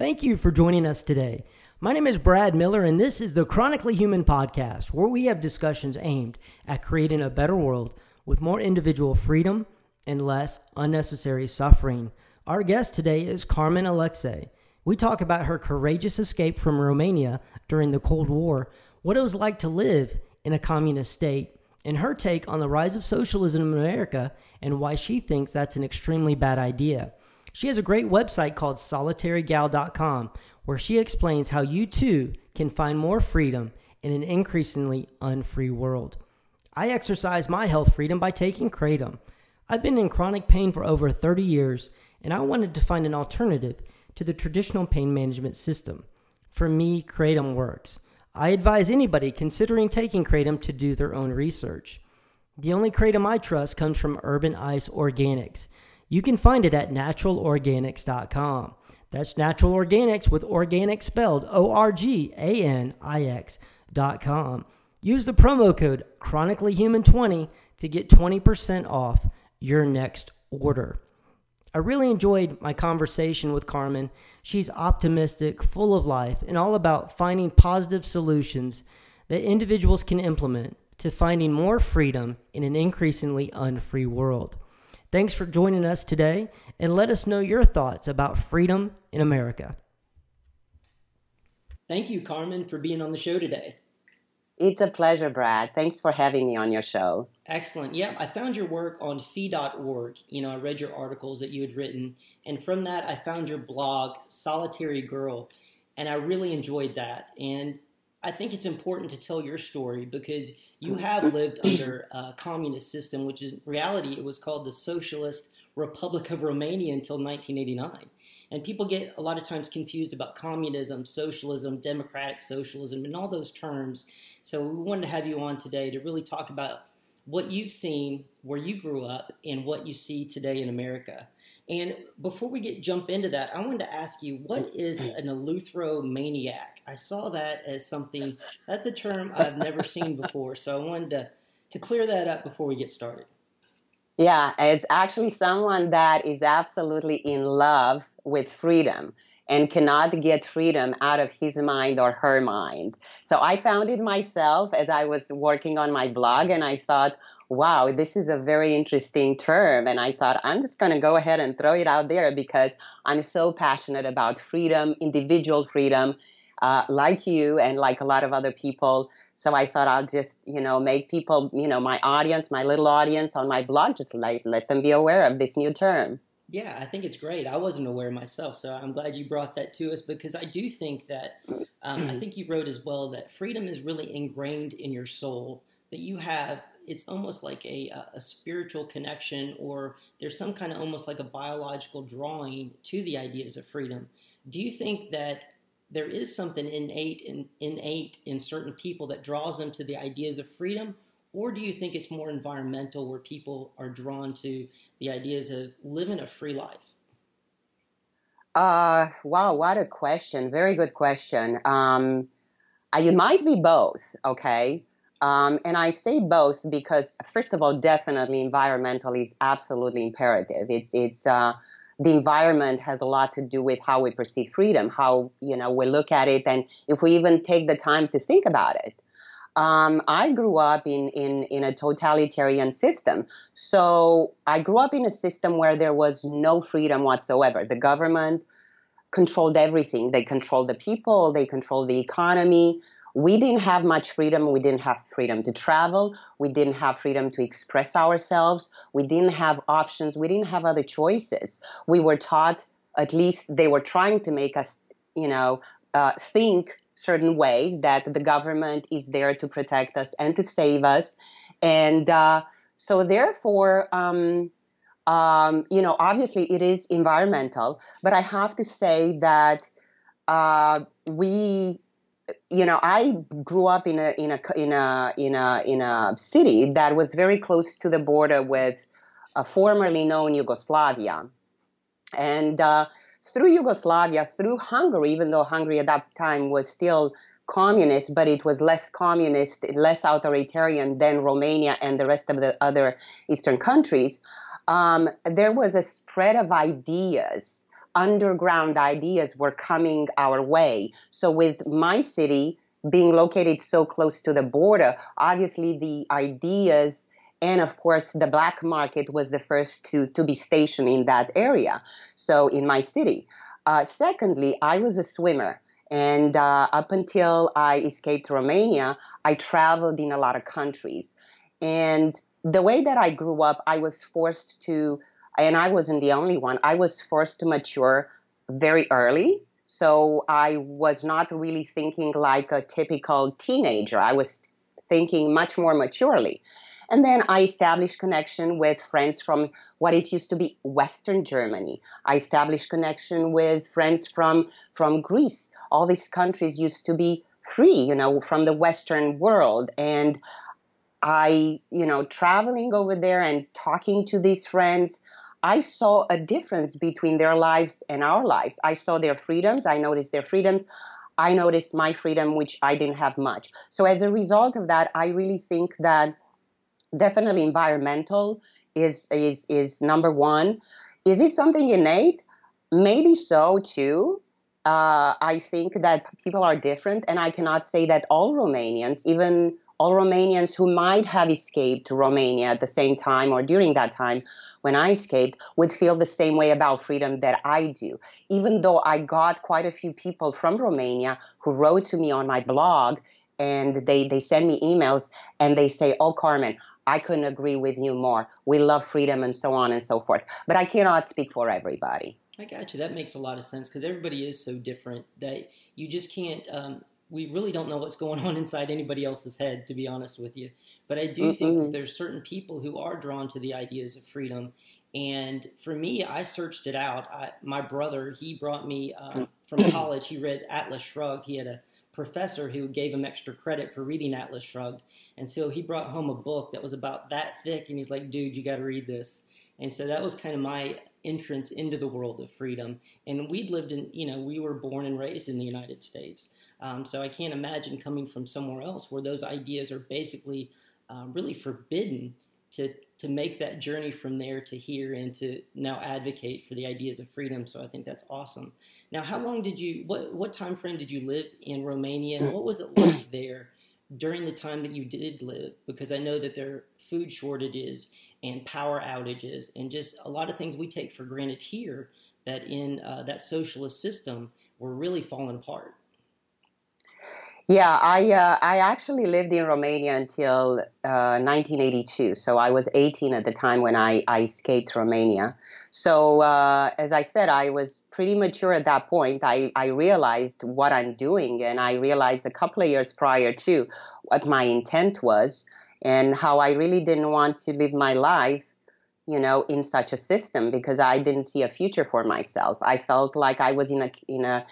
Thank you for joining us today. My name is Brad Miller, and this is the Chronically Human podcast, where we have discussions aimed at creating a better world with more individual freedom and less unnecessary suffering. Our guest today is Carmen Alexe. We talk about her courageous escape from Romania during the Cold War, what it was like to live in a communist state, and her take on the rise of socialism in America and why she thinks that's an extremely bad idea. She has a great website called solitarygal.com where she explains how you too can find more freedom in an increasingly unfree world. I exercise my health freedom by taking Kratom. I've been in chronic pain for over 30 years, and I wanted to find an alternative to the traditional pain management system. For me, Kratom works. I advise anybody considering taking Kratom to do their own research. The only Kratom I trust comes from Urban Ice Organix. You can find it at naturalorganix.com. That's Natural Organix with organic spelled O R G A N I X dot com. Use the promo code chronicallyhuman20 to get 20% off your next order. I really enjoyed my conversation with Carmen. She's optimistic, full of life, and all about finding positive solutions that individuals can implement to finding more freedom in an increasingly unfree world. Thanks for joining us today and let us know your thoughts about freedom in America. Thank you, Carmen, for being on the show today. It's a pleasure, Brad. Thanks for having me on your show. Excellent. Yeah, I found your work on fee.org. You know, I read your articles that you had written, and from that, I found your blog, Solitary Girl, and I really enjoyed that. And I think it's important to tell your story because you mm. have lived under a communist system, which in reality it was called the Socialist Republic of Romania until 1989. And people get a lot of times confused about communism, socialism, democratic socialism, and all those terms. So we wanted to have you on today to really talk about what you've seen where you grew up and what you see today in America. And before we get jump into that, I wanted to ask you, what is an eleutheromaniac? I saw that as something that's a term I've never seen before, so I wanted to to clear that up before we get started. Yeah, it's actually someone that is absolutely in love with freedom and cannot get freedom out of his mind or her mind. So I found it myself as I was working on my blog and I thought, wow, this is a very interesting term. And I thought, I'm just going to go ahead and throw it out there because I'm so passionate about freedom, individual freedom, uh, like you and like a lot of other people. So I thought I'll just, you know, make people, you know, my audience, my little audience on my blog, just let, let them be aware of this new term. Yeah, I think it's great. I wasn't aware myself, so I'm glad you brought that to us because I do think that um, I think you wrote as well that freedom is really ingrained in your soul. That you have it's almost like a, a spiritual connection or there's some kind of almost like a biological drawing to the ideas of freedom. Do you think that there is something innate in, innate in certain people that draws them to the ideas of freedom? Or do you think it's more environmental where people are drawn to the ideas of living a free life? Uh, wow, what a question. Very good question. Um, it might be both, okay? Um, and I say both because, first of all, definitely environmental is absolutely imperative. It's it's uh, the environment has a lot to do with how we perceive freedom, how you know we look at it, and if we even take the time to think about it. Um, I grew up in, in in a totalitarian system, so I grew up in a system where there was no freedom whatsoever. The government controlled everything. They controlled the people. They controlled the economy we didn't have much freedom. We didn't have freedom to travel. We didn't have freedom to express ourselves. We didn't have options. We didn't have other choices. We were taught, at least they were trying to make us, you know, uh, think certain ways that the government is there to protect us and to save us. And uh, so, therefore, um, um, you know, obviously it is environmental, but I have to say that uh, we you know, I grew up in a in a in a in a in a city that was very close to the border with a formerly known Yugoslavia, and uh, through Yugoslavia, through Hungary, even though Hungary at that time was still communist, but it was less communist, less authoritarian than Romania and the rest of the other Eastern countries. Um, there was a spread of ideas underground ideas were coming our way. So with my city being located so close to the border, obviously the ideas and of course the black market was the first to, to be stationed in that area. So in my city. Uh, secondly, I was a swimmer. And uh, up until I escaped Romania, I traveled in a lot of countries. And the way that I grew up, I was forced to, and I wasn't the only one, I was forced to mature very early. So I was not really thinking like a typical teenager. I was thinking much more maturely. And then I established connection with friends from what it used to be Western Germany. I established connection with friends from, from Greece. All these countries used to be free, you know, from the Western world. And I, you know, traveling over there and talking to these friends, I saw a difference between their lives and our lives. I saw their freedoms. I noticed their freedoms. I noticed my freedom, which I didn't have much. So as a result of that, I really think that definitely environmental is is is number one. Is it something innate? Maybe so too. Uh, I think that people are different, and I cannot say that all Romanians, even all Romanians who might have escaped Romania at the same time or during that time when I escaped, would feel the same way about freedom that I do. Even though I got quite a few people from Romania who wrote to me on my blog and they, they send me emails and they say, Oh, Carmen, I couldn't agree with you more. We love freedom and so on and so forth. But I cannot speak for everybody. I got you. That makes a lot of sense because everybody is so different that you just can't. Um, we really don't know what's going on inside anybody else's head, to be honest with you. But I do mm think that there's certain people who are drawn to the ideas of freedom. And for me, I searched it out. I, my brother, he brought me uh, from college. He read Atlas Shrugged. He had a professor who gave him extra credit for reading Atlas Shrugged. And so he brought home a book that was about that thick, and he's like, dude, you got to read this. And so that was kind of my entrance into the world of freedom. And we'd lived in, you know, we were born and raised in the United States. Um, so I can't imagine coming from somewhere else where those ideas are basically uh, really forbidden to to make that journey from there to here and to now advocate for the ideas of freedom. So I think that's awesome. Now, how long did you? What what time frame did you live in Romania? And what was it like there during the time that you did live? Because I know that there are food shortages and power outages and just a lot of things we take for granted here that in uh, that socialist system were really falling apart. Yeah, I uh, I actually lived in Romania until uh, 1982. So I was 18 at the time when I, I escaped Romania. So uh, as I said, I was pretty mature at that point. I, I realized what I'm doing, and I realized a couple of years prior to what my intent was and how I really didn't want to live my life you know in such a system because i didn't see a future for myself i felt like i was in a in a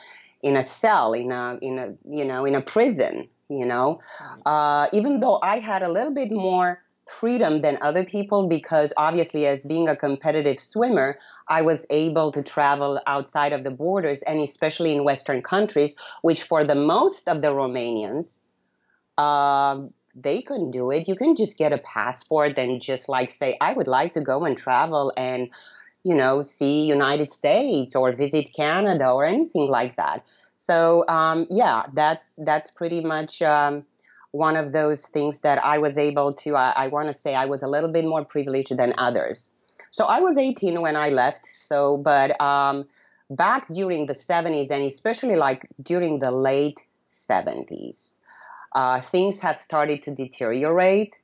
in a cell, in a in a you know in a prison. You know, uh, even though I had a little bit more freedom than other people because obviously as being a competitive swimmer i was able to travel outside of the borders and especially in western countries which for the most of the romanians uh, they couldn't do it you can just get a passport and just like say i would like to go and travel and you know, see United States or visit Canada or anything like that. So um, yeah, that's that's pretty much um, one of those things that I was able to. I, I want to say I was a little bit more privileged than others. So I was 18 when I left. So, but um, back during the 70s and especially like during the late 70s, uh, things have started to deteriorate.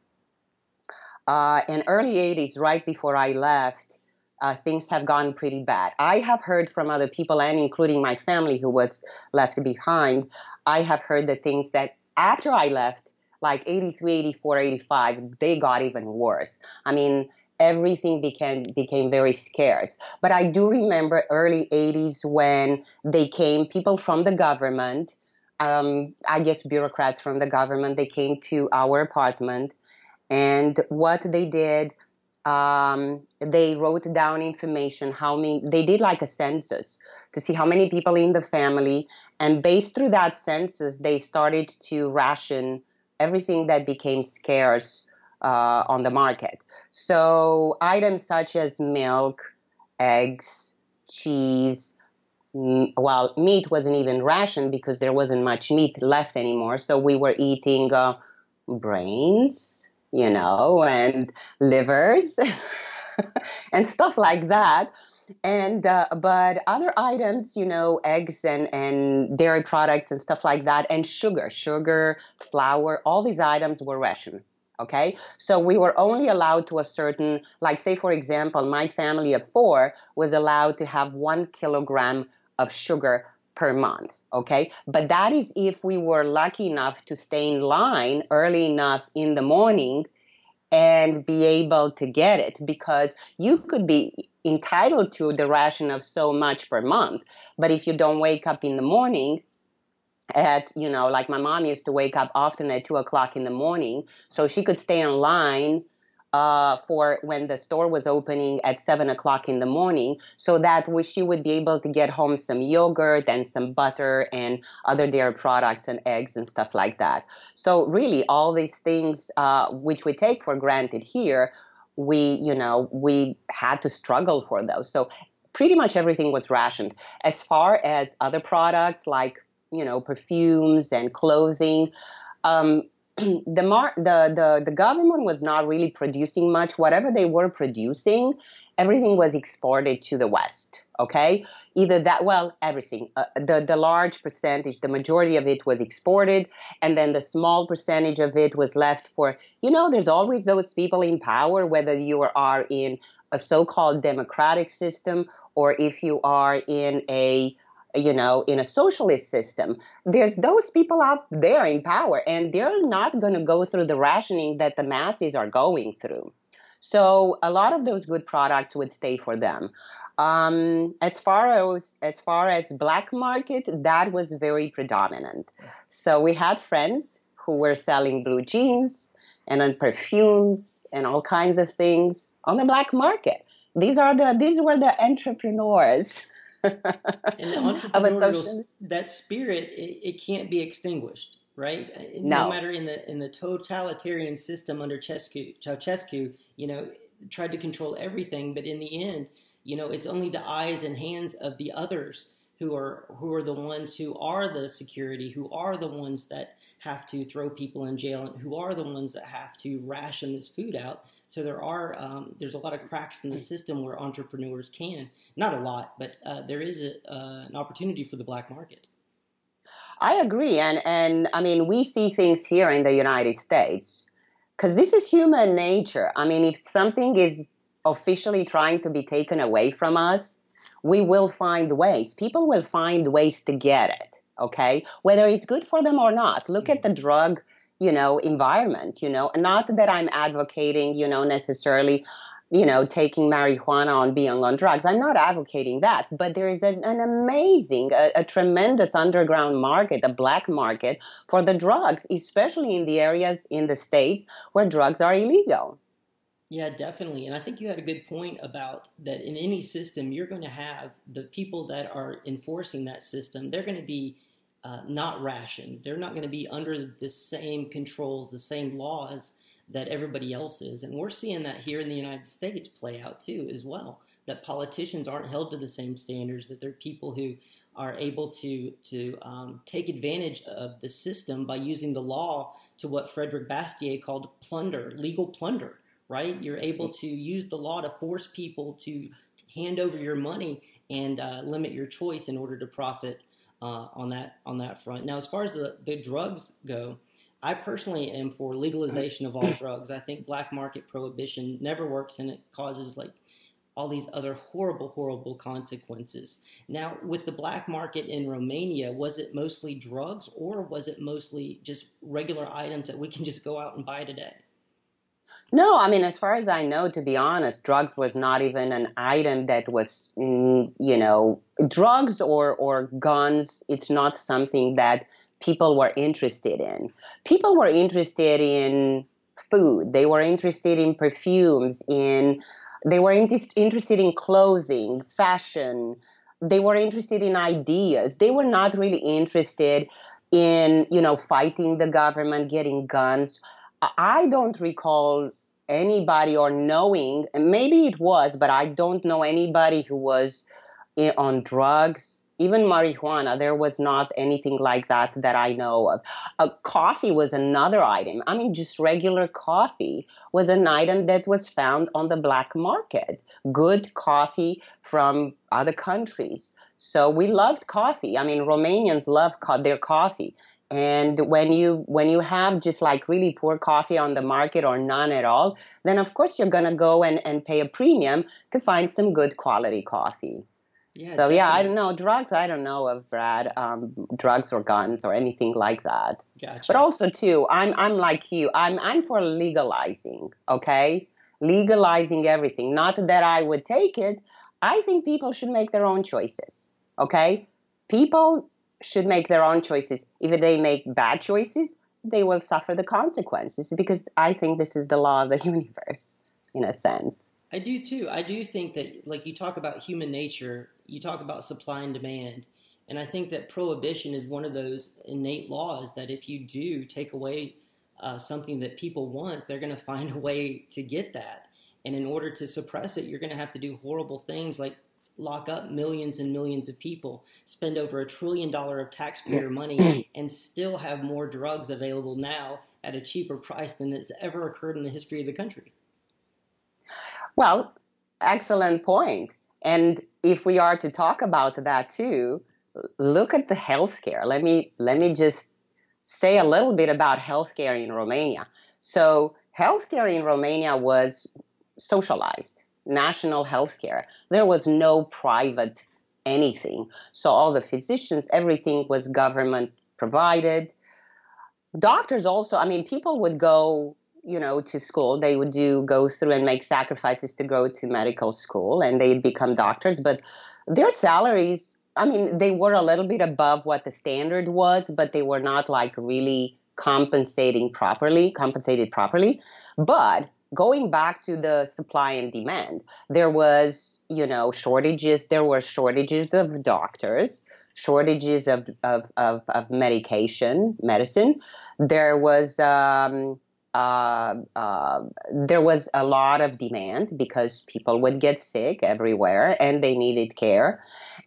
Uh, in early 80s, right before I left, uh, things have gone pretty bad. I have heard from other people, and including my family who was left behind, I have heard the things that after I left, like 83, 84, 85, they got even worse. I mean, everything became became very scarce. But I do remember early 80s when they came, people from the government, um, I guess bureaucrats from the government, they came to our apartment, and what they did um, they wrote down information how many they did like a census to see how many people in the family. And based through that census they started to ration everything that became scarce uh, on the market. So items such as milk eggs cheese well, meat wasn't even rationed because there wasn't much meat left anymore. So we were eating uh, brains, you know, and livers and stuff like that. And uh, but other items, you know, eggs and and dairy products and stuff like that, and sugar, sugar, flour, all these items were rationed. Okay, so we were only allowed to a certain, like, say, for example, my family of four was allowed to have one kilogram of sugar per month. Okay. But that is if we were lucky enough to stay in line early enough in the morning and be able to get it because you could be entitled to the ration of so much per month. But if you don't wake up in the morning, at you know like my mom used to wake up often at two o'clock in the morning so she could stay in line uh, for when the store was opening at seven o'clock in the morning, so that she would be able to get home some yogurt and some butter and other dairy products and eggs and stuff like that. So really, all these things uh, which we take for granted here, we you know we had to struggle for those. So pretty much everything was rationed. As far as other products like you know perfumes and clothing. Um, the, mar- the the the government was not really producing much. Whatever they were producing, everything was exported to the West. Okay, either that well, everything. Uh, the the large percentage, the majority of it was exported, and then the small percentage of it was left for you know. There's always those people in power, whether you are in a so-called democratic system or if you are in a you know, in a socialist system, there's those people out there in power, and they're not going to go through the rationing that the masses are going through. So a lot of those good products would stay for them. Um, as far as as far as black market, that was very predominant. So we had friends who were selling blue jeans and on perfumes and all kinds of things on the black market. These are the these were the entrepreneurs. and the entrepreneurial that spirit it, it, can't be extinguished right uh, no. no matter in the in the totalitarian system under Ceausescu, Ceausescu you know tried to control everything but in the end you know it's only the eyes and hands of the others who are who are the ones who are the security who are the ones that have to throw people in jail and who are the ones that have to ration this food out so there are um, there's a lot of cracks in the system where entrepreneurs can not a lot, but uh, there is a, uh, an opportunity for the black market. I agree, and and I mean we see things here in the United States because this is human nature. I mean, if something is officially trying to be taken away from us, we will find ways. People will find ways to get it. Okay, whether it's good for them or not. Look at the drug you know, environment, you know, not that I'm advocating, you know, necessarily, you know, taking marijuana on being on drugs. I'm not advocating that, but there is an, an amazing, a, a tremendous underground market, a black market for the drugs, especially in the areas in the states where drugs are illegal. Yeah, definitely. And I think you had a good point about that in any system, you're going to have the people that are enforcing that system, they're going to be uh, not rationed. They're not going to be under the same controls, the same laws that everybody else is. And we're seeing that here in the United States play out too, as well. That politicians aren't held to the same standards, that they're people who are able to, to um, take advantage of the system by using the law to what Frederick Bastiat called plunder, legal plunder, right? You're able to use the law to force people to hand over your money and uh, limit your choice in order to profit uh, on that on that front. Now, as far as the, the drugs go, I personally am for legalization of all drugs. I think black market prohibition never works, and it causes like all these other horrible, horrible consequences. Now, with the black market in Romania, was it mostly drugs, or was it mostly just regular items that we can just go out and buy today? No, I mean, as far as I know, to be honest, drugs was not even an item that was, mm, you know, drugs or, or guns. It's not something that people were interested in. People were interested in food. They were interested in perfumes, in, they were in, interested in clothing, fashion. They were interested in ideas. They were not really interested in, you know, fighting the government, getting guns. I don't recall anybody or knowing, and maybe it was, but I don't know anybody who was on drugs even marijuana, there was not anything like that that I know of. Uh, coffee was another item. I mean, just regular coffee was an item that was found on the black market. Good coffee from other countries. So we loved coffee. I mean, Romanians love co- their coffee. And when you when you have just like really poor coffee on the market or none at all, then of course you're gonna go and, and pay a premium to find some good quality coffee. Yeah, so definitely. yeah, I don't know drugs. I don't know of Brad um, drugs or guns or anything like that. Gotcha. But also too, I'm I'm like you. I'm I'm for legalizing. Okay, legalizing everything. Not that I would take it. I think people should make their own choices. Okay, people should make their own choices. If they make bad choices, they will suffer the consequences because I think this is the law of the universe in a sense. I do too. I do think that, like you talk about human nature, you talk about supply and demand. And I think that prohibition is one of those innate laws that if you do take away uh, something that people want, they're going to find a way to get that. And in order to suppress it, you're going to have to do horrible things like lock up millions and millions of people, spend over a trillion dollar of taxpayer money, and still have more drugs available now at a cheaper price than has ever occurred in the history of the country. Well, excellent point. And if we are to talk about that too, look at the healthcare. Let me let me just say a little bit about healthcare in Romania. So, healthcare in Romania was socialized, national healthcare. There was no private anything. So all the physicians, everything was government provided. Doctors also, I mean, people would go you know to school they would do go through and make sacrifices to go to medical school and they'd become doctors but their salaries i mean they were a little bit above what the standard was but they were not like really compensating properly compensated properly but going back to the supply and demand there was you know shortages there were shortages of doctors shortages of of, of, of medication medicine there was um, uh, uh, there was a lot of demand because people would get sick everywhere and they needed care.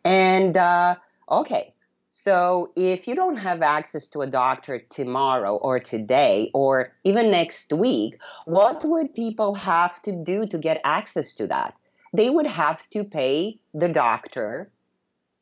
And uh, okay, so if you don't have access to a doctor tomorrow or today or even next week, what would people have to do to get access to that? They would have to pay the doctor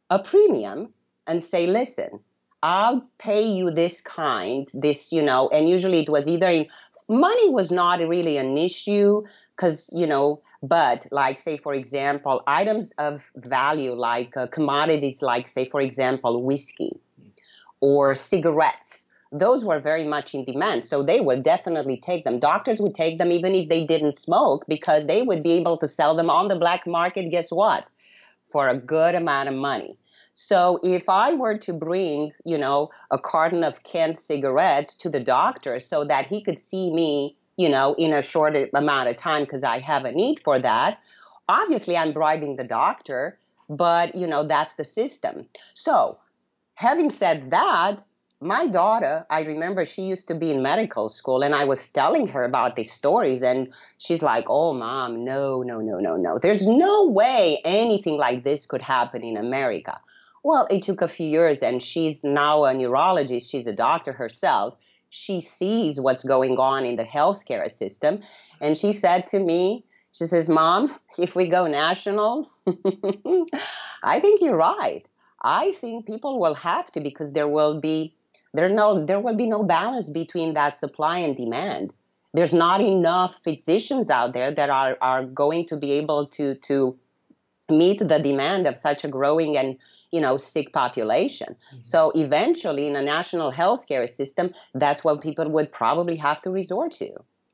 a premium and say, listen, I'll pay you this kind, this, you know, and usually it was either in money was not really an issue because you know but like say for example items of value like uh, commodities like say for example whiskey or cigarettes those were very much in demand. So they would definitely take them. Doctors would take them even if they didn't smoke because they would be able to sell them on the black market guess what? For a good amount of money. So if I were to bring, you know, a carton of Kent cigarettes to the doctor so that he could see me, you know, in a short amount of time because I have a need for that, obviously I'm bribing the doctor, but you know, that's the system. So, having said that, my daughter, I remember she used to be in medical school and I was telling her about these stories and she's like, "Oh, mom, no, no, no, no, no. There's no way anything like this could happen in America." Well, it took a few years, and she's now a neurologist. She's a doctor herself. She sees what's going on in the healthcare system. And she said to me, she says, Mom, if we go national, I think you're right. I think people will have to because there will be there no there will be no balance between that supply and demand. There's not enough physicians out there that are, are going to be able to to meet the demand of such a growing and you know sick population. Mm-hmm. so eventually in a national healthcare system that's what people would probably have to resort to.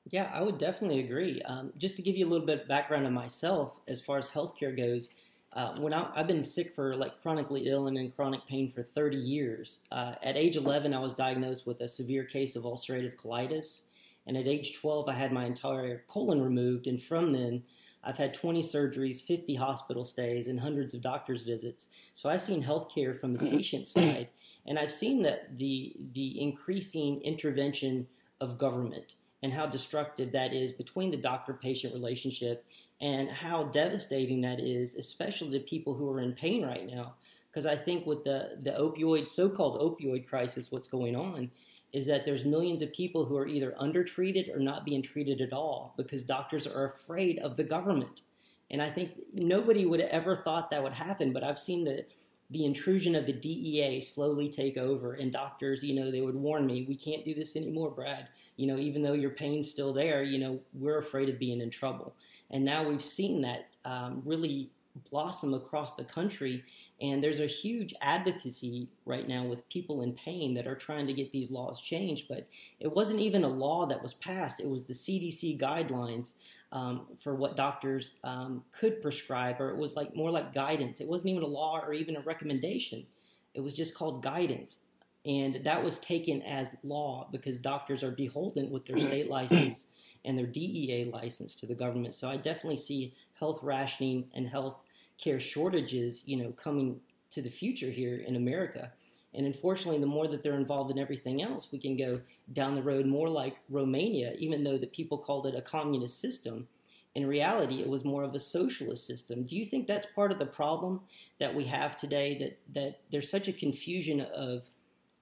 Yeah i would definitely agree. Um, just to give you a little bit of background on myself as far as healthcare goes uh, when I, have been sick for like chronically ill and in chronic pain for 30 years. Uh, at age 11 i was diagnosed with a severe case of ulcerative colitis. And at age 12 i had my entire colon removed. And from then I've had 20 surgeries, 50 hospital stays, and hundreds of doctor's visits. So I've seen healthcare from the mm-hmm. patient side, and I've seen that the the increasing intervention of government and how destructive that is between the doctor-patient relationship and how devastating that is, especially to people who are in pain right now. because I think with the the opioid so-called opioid crisis, what's going on is that there's millions of people who are either undertreated or not being treated at all because doctors are afraid of the government. And I think nobody would have ever thought that would happen, but I've seen the the intrusion of the DEA slowly take over and doctors, you know, they would warn me, we can't do this anymore, Brad. You know, even though your pain's still there, you know, we're afraid of being in trouble. And now we've seen that um, really blossom across the country. And there's a huge advocacy right now with people in pain that are trying to get these laws changed. But it wasn't even a law that was passed, it was the CDC guidelines. Um, for what doctors um, could prescribe, or it was like more like guidance. It wasn't even a law or even a recommendation. It was just called guidance, and that was taken as law because doctors are beholden with their state license and their DEA license to the government. So I definitely see health rationing and health care shortages, you know, coming to the future here in America. And unfortunately, the more that they're involved in everything else, we can go down the road more like Romania, even though the people called it a communist system. In reality, it was more of a socialist system. Do you think that's part of the problem that we have today? That that there's such a confusion of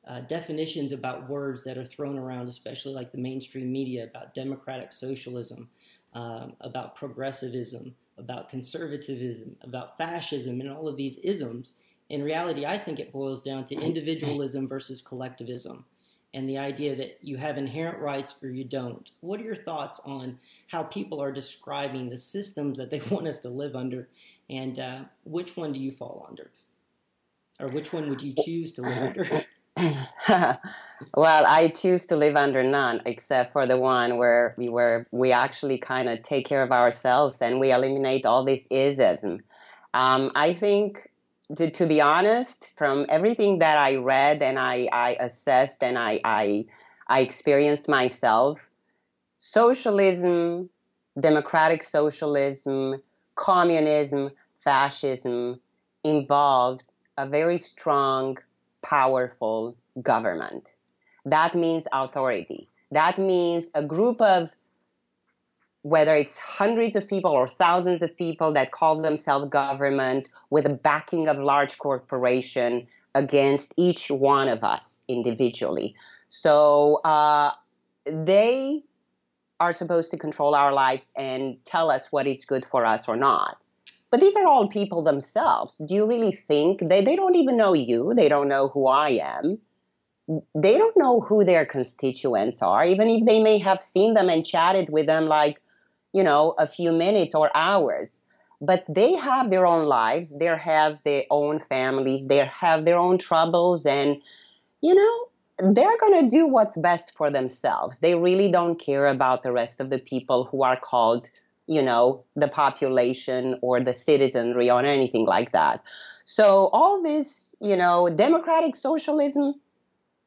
uh, definitions about words that are thrown around, especially like the mainstream media, about democratic socialism, um, about progressivism, about conservatism, about fascism, and all of these isms. In reality, I think it boils down to individualism versus collectivism and the idea that you have inherent rights or you don't. What are your thoughts on how people are describing the systems that they want us to live under, and uh, which one do you fall under? Or which one would you choose to live under? well, I choose to live under none, except for the one where we where we actually kind of take care of ourselves and we eliminate all this isism. Um, I think, to, to be honest, from everything that I read and I, I assessed and I, I I experienced myself, socialism, democratic socialism, communism, fascism involved a very strong powerful government. That means authority. That means a group of, whether it's hundreds of people or thousands of people that call themselves government with the backing of large corporation against each one of us individually. So uh, they are supposed to control our lives and tell us what is good for us or not. But these are all people themselves. Do you really think they, they don't even know you? They don't know who I am. They don't know who their constituents are, even if they may have seen them and chatted with them like, you know, a few minutes or hours. But they have their own lives, they have their own families, they have their own troubles, and, you know, they're going to do what's best for themselves. They really don't care about the rest of the people who are called you know, the population or the citizenry or anything like that. So all this, you know, democratic socialism,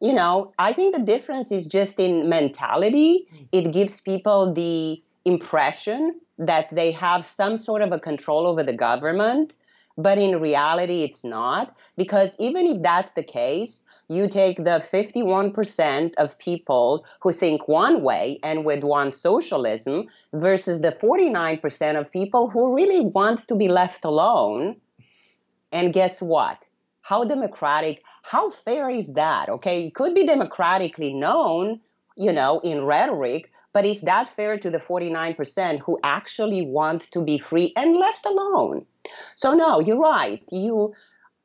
you know, I think the difference is just in mentality. It gives people the impression that they have some sort of a control over the government, but in reality, it's not. Because even if that's the case, you take the 51% of people who think one way and would want socialism versus the 49% of people who really want to be left alone. And guess what? How democratic, how fair is that? Okay, it could be democratically known, you know, in rhetoric, but is that fair to the 49% who actually want to be free and left alone? So no, you're right. You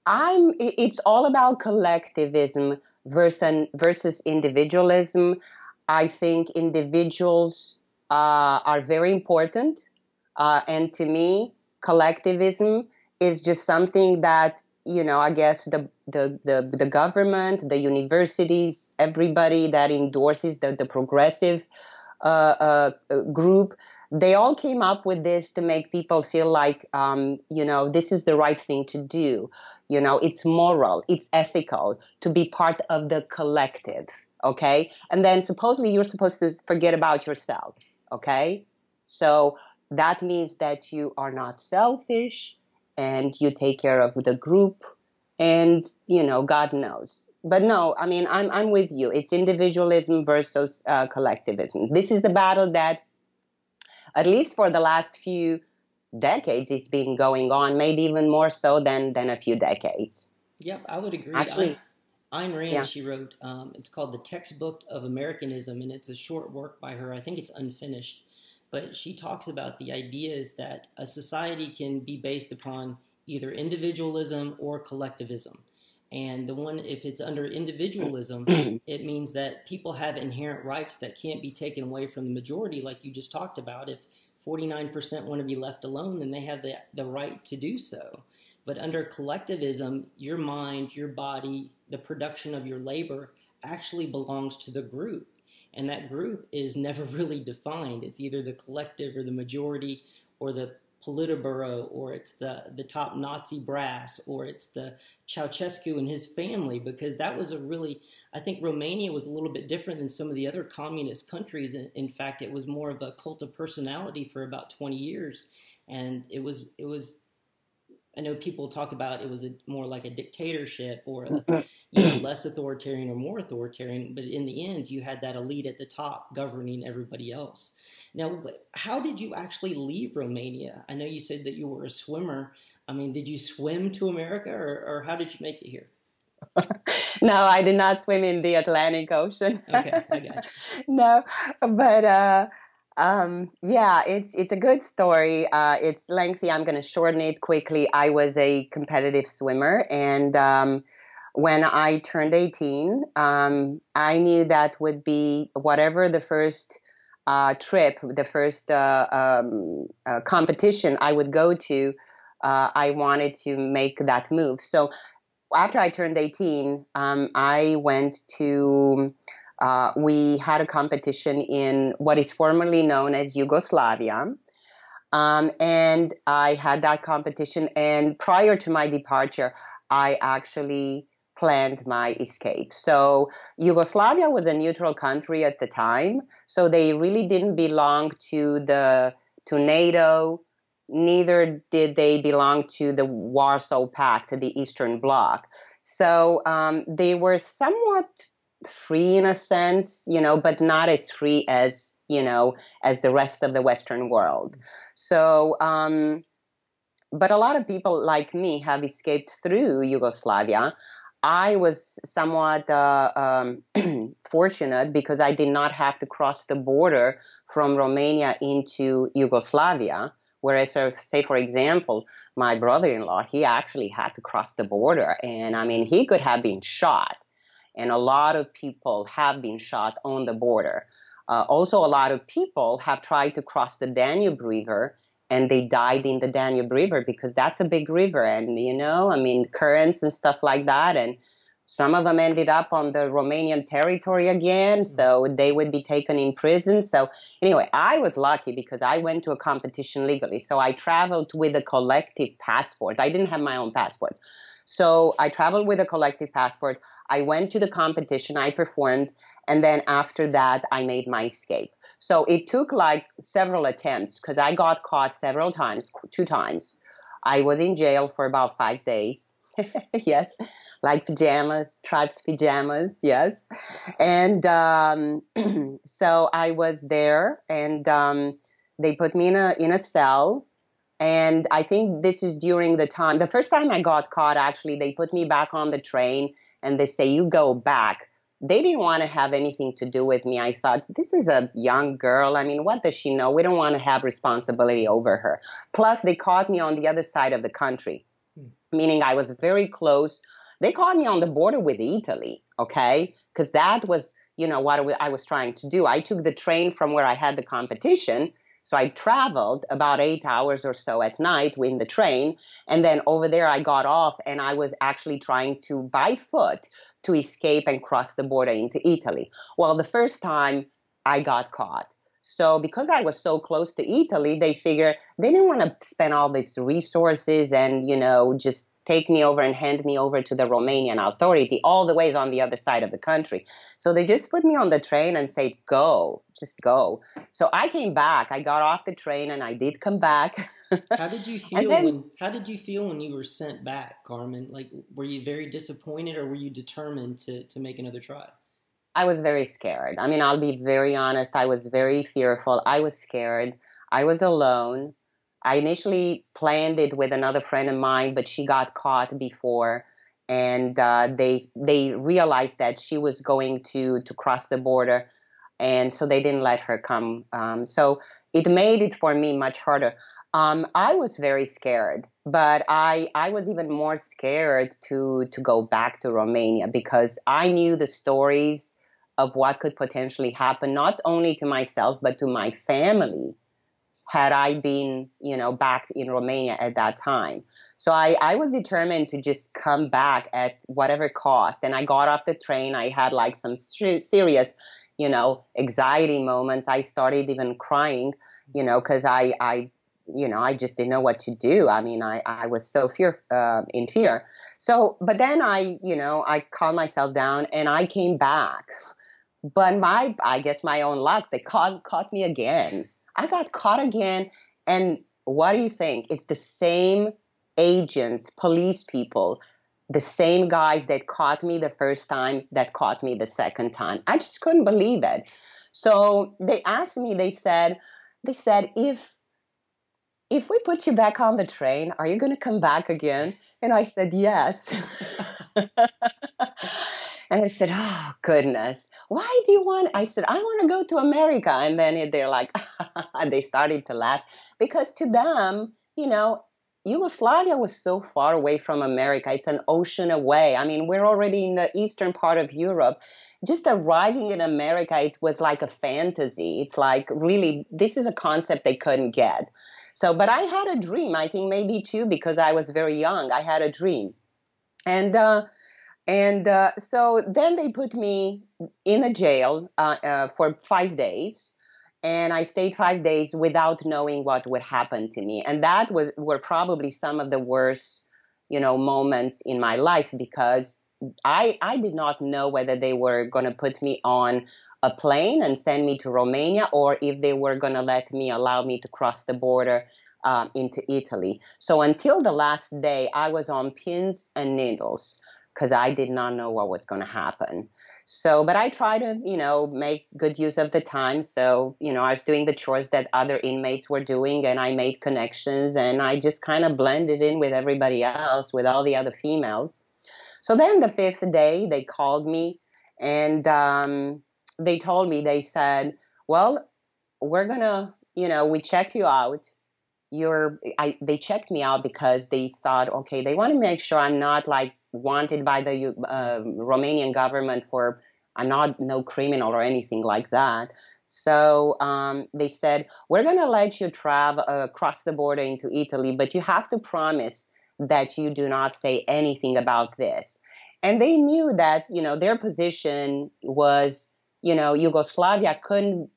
I'm it's all about collectivism versus versus individualism. I think individuals uh, are very important, uh, and to me, collectivism is just something that you know. I guess the the the, the government, the universities, everybody that endorses the the progressive uh, uh group they all came up with this to make people feel like um, you know this is the right thing to do you know, it's moral, it's ethical to be part of the collective. Okay. And then supposedly you're supposed to forget about yourself. Okay. So that means that you are not selfish and you take care of the group and, you know, God knows. But no, I mean, I'm, I'm with you. It's individualism versus uh, collectivism. This is the battle that, at least for the last few decades it's been going on, maybe even more so than than a few decades. Yep, I would agree. Actually, Ayn Rand, yeah. she wrote, um, it's called The Textbook of Americanism, and it's a short work by her. I think it's unfinished. But she talks about the ideas that a society can be based upon either individualism or collectivism. And the one, if it's under individualism, it means that people have inherent rights that can't be taken away from the majority, like you just talked about. If 49% want to be left alone, then they have the, the right to do so. But under collectivism, your mind, your body, the production of your labor actually belongs to the group. And that group is never really defined. It's either the collective or the majority or the Politburo or it's the, the top Nazi brass or it's the Ceausescu and his family because that was a really, I think Romania was a little bit different than some of the other communist countries. In, in fact, it was more of a cult of personality for about 20 years. And it was, it was I know people talk about it was a, more like a dictatorship or a, you know, mm-hmm. less authoritarian or more authoritarian, but in the end, you had that elite at the top governing everybody else. Now, how did you actually leave Romania? I know you said that you were a swimmer. I mean, did you swim to America, or, or how did you make it here? no, I did not swim in the Atlantic Ocean. okay, I got you. no, but uh, um, yeah, it's it's a good story. Uh, it's lengthy. I'm going to shorten it quickly. I was a competitive swimmer, and um, when I turned 18, um, I knew that would be whatever the first uh, trip, the first uh, um, uh, competition I would go to. Uh, I wanted to make that move. So after I turned 18, um, I went to uh, we had a competition in what is formerly known as Yugoslavia. Um, and I had that competition. And prior to my departure, I actually planned my escape. So Yugoslavia was a neutral country at the time, so they really didn't belong to the to NATO. Neither did they belong to the Warsaw Pact, the Eastern Bloc. So um, they were somewhat free in a sense, you know, but not as free as, you know, as the rest of the Western world. So, um, but a lot of people like me have escaped through Yugoslavia. I was somewhat uh, um, fortunate because I did not have to cross the border from Romania into Yugoslavia. Whereas, say, for example, my brother in law, he actually had to cross the border. And I mean, he could have been shot and a lot of people have been shot on the border. Uh, also, a lot of people have tried to cross the Danube River and they died in the Danube River because that's a big river and, you know, I mean, currents and stuff like that. And some of them ended up on the Romanian territory again, mm. so they would be taken in prison. So, anyway, I was lucky because I went to a competition legally. So, I traveled with a collective passport. I didn't have my own passport. So, I traveled with a collective passport. I went to the competition, I performed, and then after that, I made my escape. So it took like several attempts because I got caught several times, two times. I was in jail for about five days. yes, like pajamas, striped pajamas. Yes, and um, so I was there, and um, they put me in a in a cell. And I think this is during the time. The first time I got caught, actually, they put me back on the train and they say, you go back. They didn't want to have anything to do with me. I thought, this is a young girl. I mean, what does she know? We don't want to have responsibility over her. Plus, they caught me on the other side of the country, hmm. meaning I was very close. They caught me on the border with Italy, okay? Because that was, you know, what I was trying to do. I took the train from where I had the competition so I traveled about eight hours or so at night in the train. And then over there, I got off and I was actually trying to, by foot, to escape and cross the border into Italy. Well, the first time I got caught. So because I was so close to Italy, they figured they didn't want to spend all these resources and, you know, just take me over and hand me over to the Romanian authority all the ways on the other side of the country. So they just put me on the train and said, go, just go. So I came back. I got off the train and I did come back. how did you feel then, when how did you feel when you were sent back, Carmen? Like were you very disappointed or were you determined to, to make another try? I was very scared. I mean, I'll be very honest. I was very fearful. I was scared. I was alone. I initially planned it with another friend of mine, but she got caught before. and uh, they they realized that she was going to to cross the border, and so they didn't let her come. Um, so it made it for me much harder. Um, I was very scared, but I I was even more scared to to go back to Romania because I knew the stories of what could potentially happen, not only to myself but to my family, had I been you know back in Romania at that time. So I, I was determined to just come back at whatever cost. And I got off the train. I had like some serious, you know, anxiety moments. I started even crying, you know, because I, I, you know, I just didn't know what to do. I mean, I, I was so fear, uh, in fear. So, but then I, you know, I calmed myself down and I came back. But my, I guess my own luck, they caught, caught me again. I got caught again. And what do you think? It's the same agents, police people, the same guys that caught me the first time that caught me the second time. I just couldn't believe it. So they asked me, they said, they said, if if we put you back on the train, are you going to come back again? And I said, yes. and I said, oh, goodness. Why do you want? I said, I want to go to America. And then they're like, and they started to laugh because to them, you know, Yugoslavia was so far away from America. It's an ocean away. I mean, we're already in the eastern part of Europe. Just arriving in America, it was like a fantasy. It's like really, this is a concept they couldn't get. So, but I had a dream. I think maybe too because I was very young. I had a dream, and uh, and uh, so then they put me in a jail uh, uh for five days and I stayed five days without knowing what would happen to me. And that was were probably some of the worst, you know, moments in my life because I I did not know whether they were going to put me on a plane and send me to Romania or if they were going to let me allow me to cross the border um, into Italy. So until the last day, I was on pins and needles because I did not know what was going to happen. So, but I try to, you know, make good use of the time. So, you know, I was doing the chores that other inmates were doing and I made connections and I just kind of blended in with everybody else, with all the other females. So then the fifth day, they called me and um, they told me, they said, well, we're going to, you know, we checked you out. You're, I, they checked me out because they thought, okay, they want to make sure I'm not like wanted by the uh, Romanian government for I'm not no criminal or anything like that. So um, they said we're going to let you travel uh, across the border into Italy, but you have to promise that you do not say anything about this. And they knew that you know their position was you know Yugoslavia couldn't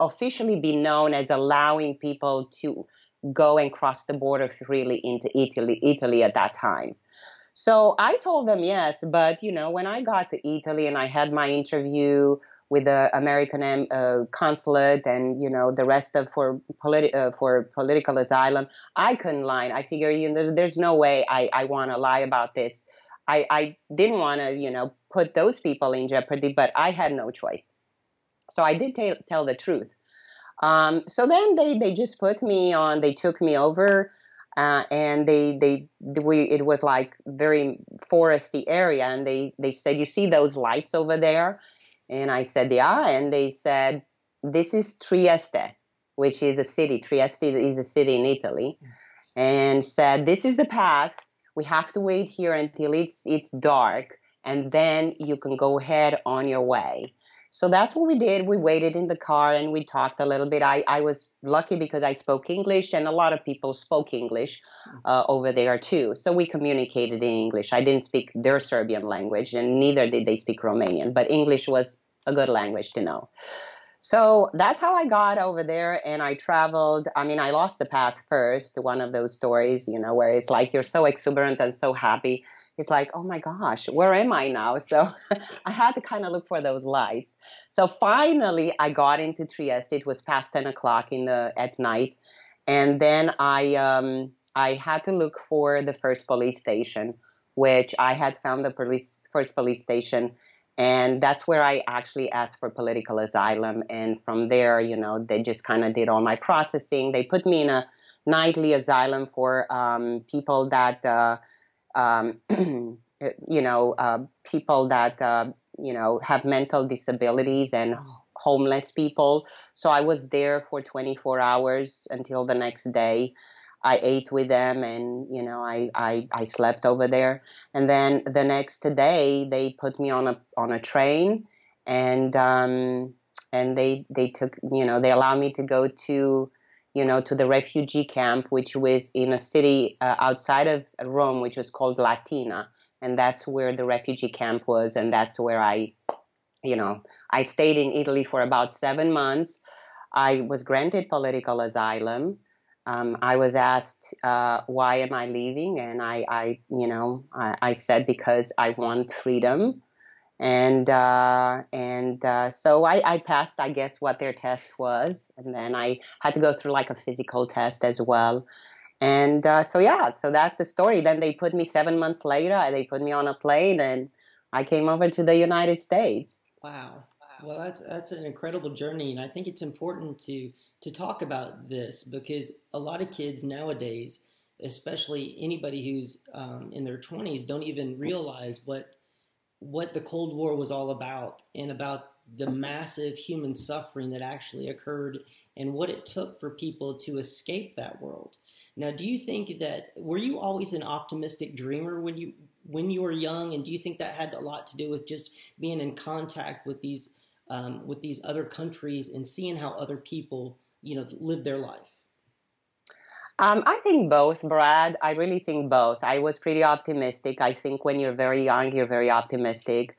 officially be known as allowing people to go and cross the border freely into Italy, Italy at that time. So I told them yes, but you know, when I got to Italy and I had my interview with the American um, uh, consulate and you know the rest of for politi- uh, for political asylum, I couldn't lie. I figured you know, there's, there's no way I, I want to lie about this. I, I didn't want to you know put those people in jeopardy, but I had no choice. So I did t- tell the truth. Um, so then they they just put me on. They took me over uh, and they they we it was like very foresty area and they they said you see those lights over there and i said yeah. And they said this is trieste which is a city. Trieste is a city in italy. And said this is the path. We have to wait here until it's it's dark and then you can go ahead on your way so that's what we did. We waited in the car and we talked a little bit. I, I was lucky because I spoke English and a lot of people spoke English uh, over there too. So we communicated in English. I didn't speak their Serbian language and neither did they speak Romanian, but English was a good language to know. So that's how I got over there and I traveled. I mean, I lost the path first, one of those stories, you know, where it's like you're so exuberant and so happy it's like, oh my gosh, where am I now? So I had to kind of look for those lights. So finally, I got into Trieste. It was past 10 o'clock in the at night, and then I um, I had to look for the first police station, which I had found the police first police station, and that's where I actually asked for political asylum. And from there, you know, they just kind of did all my processing. They put me in a nightly asylum for um, people that. Uh, um, you know, uh, people that, uh, you know, have mental disabilities and homeless people. So I was there for 24 hours until the next day. I ate with them and, you know, I, I, I slept over there. And then the next day they put me on a, on a train and, um, and they, they took, you know, they allowed me to go to, you know, to the refugee camp, which was in a city uh, outside of Rome, which was called Latina. And that's where the refugee camp was. And that's where I, you know, I stayed in Italy for about seven months. I was granted political asylum. Um, I was asked, uh, why am I leaving? And I, I you know, I, I, said because I want freedom. And uh, and uh, so I, I, passed, I guess, what their test was, and then I had to go through like a physical test as well. And uh, so yeah, so that's the story. Then they put me seven months later. They put me on a plane, and I came over to the United States. Wow. Well, that's that's an incredible journey, and I think it's important to to talk about this because a lot of kids nowadays, especially anybody who's um, in their twenties, don't even realize what what the Cold War was all about and about the massive human suffering that actually occurred and what it took for people to escape that world. Now, do you think that were you always an optimistic dreamer when you when you were young, and do you think that had a lot to do with just being in contact with these um, with these other countries and seeing how other people, you know, live their life? Um, I think both, Brad. I really think both. I was pretty optimistic. I think when you're very young, you're very optimistic.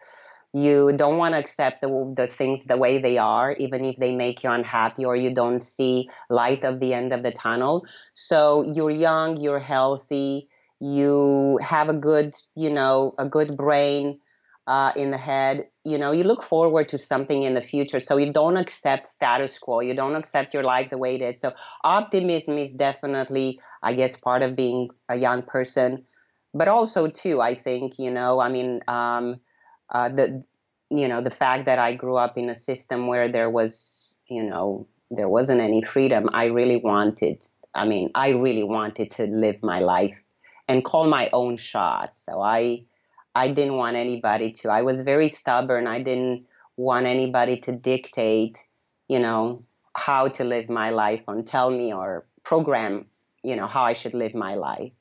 You don't want to accept the, the things the way they are, even if they make you unhappy or you don't see light of the end of the tunnel. So you're young, you're healthy, you have a good, you know, a good brain uh, in the head, you know, you look forward to something in the future. So you don't accept status quo. You don't accept your life the way it is. So optimism is definitely, I guess, part of being a young person. But also, too, I think, you know, I mean, um, uh, the, you know, the fact that I grew up in a system where there was, you know, there wasn't any freedom. I really wanted, I mean, I really wanted to live my life and call my own shots. So I, I didn't want anybody to. I was very stubborn. I didn't want anybody to dictate, you know, how to live my life and tell me or program, you know, how I should live my life.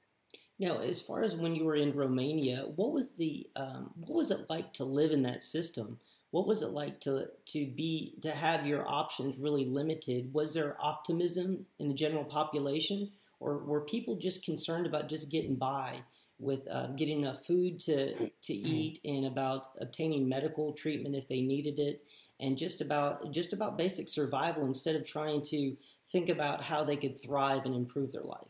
Now, as far as when you were in Romania, what was the um, what was it like to live in that system? What was it like to to be to have your options really limited? Was there optimism in the general population, or were people just concerned about just getting by? With uh, getting enough food to, to mm-hmm. eat and about obtaining medical treatment if they needed it and just about just about basic survival instead of trying to think about how they could thrive and improve their life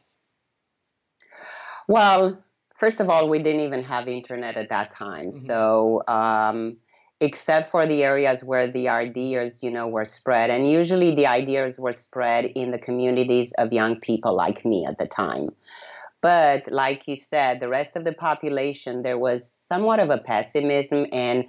well first of all we didn't even have internet at that time mm-hmm. so um, except for the areas where the ideas you know were spread and usually the ideas were spread in the communities of young people like me at the time but like you said, the rest of the population, there was somewhat of a pessimism and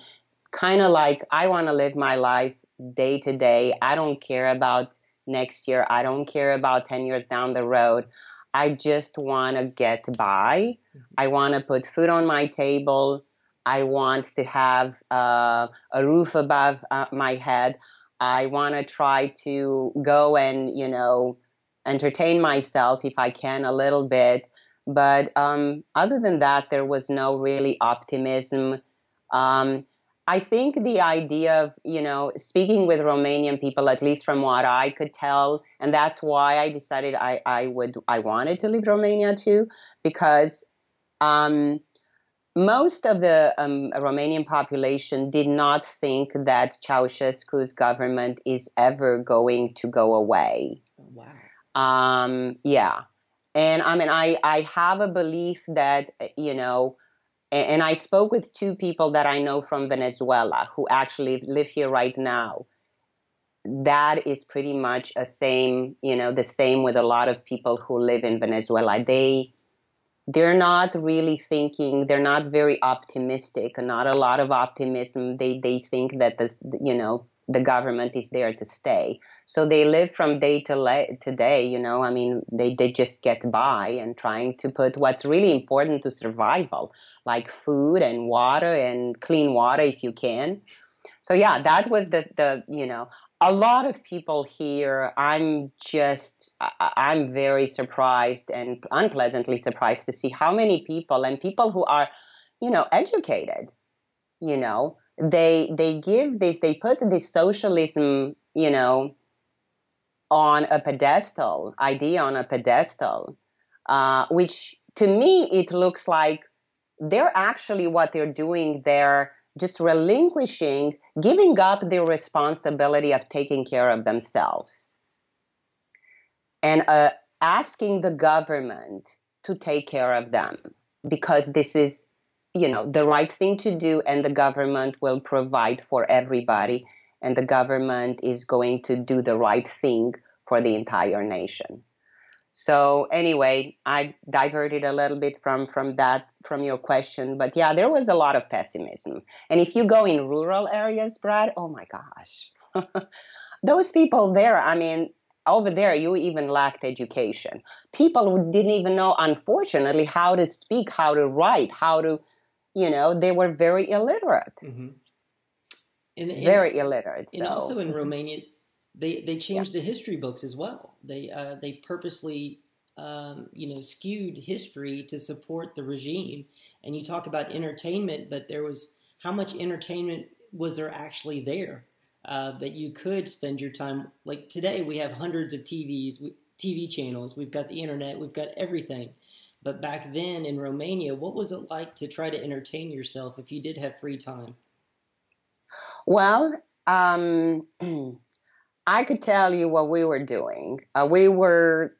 kind of like, I want to live my life day to day. I don't care about next year. I don't care about 10 years down the road. I just want to get by. I want to put food on my table. I want to have uh, a roof above uh, my head. I want to try to go and, you know, entertain myself if I can a little bit. But um, other than that, there was no really optimism. Um, I think the idea of, you know, speaking with Romanian people, at least from what I could tell, and that's why I decided I, I would, I wanted to leave Romania too, because um, most of the um, Romanian population did not think that Ceausescu's government is ever going to go away. Wow. Um, yeah. And I mean, I, I have a belief that, you know, and, I spoke with two people that I know from Venezuela who actually live here right now. That is pretty much a same, you know, the same with a lot of people who live in Venezuela. They, they're not really thinking they're not very optimistic not a lot of optimism they they think that the you know the government is there to stay. So they live from day to, la- to day, you know, I mean, they, they just get by and trying to put what's really important to survival, like food and water and clean water if you can. So yeah, that was the, the, you know, a lot of people here, I'm just, I'm very surprised and unpleasantly surprised to see how many people and people who are, you know, educated, you know, they they give this they put this socialism you know on a pedestal idea on a pedestal uh, which to me it looks like they're actually what they're doing. They're just relinquishing giving up their responsibility of taking care of themselves and uh, asking the government to take care of them because this is you know the right thing to do and the government will provide for everybody. And the government is going to do the right thing for the entire nation. So anyway i diverted a little bit from from that from your question. But yeah there was a lot of pessimism. And if you go in rural areas brad oh my gosh. Those people there i mean over there you even lacked education. People who didn't even know unfortunately how to speak how to write how to you know, they were very illiterate. Mm-hmm. And, and, very illiterate. And so. also in Romania, they they changed yeah. the history books as well. They uh, they purposely um, you know skewed history to support the regime. And you talk about entertainment, but there was how much entertainment was there actually there uh, that you could spend your time? Like today, we have hundreds of TVs, TV channels. We've got the internet. We've got everything. But back then in Romania, what was it like to try to entertain yourself if you did have free time? Well, um, I could tell you what we were doing. Uh, we were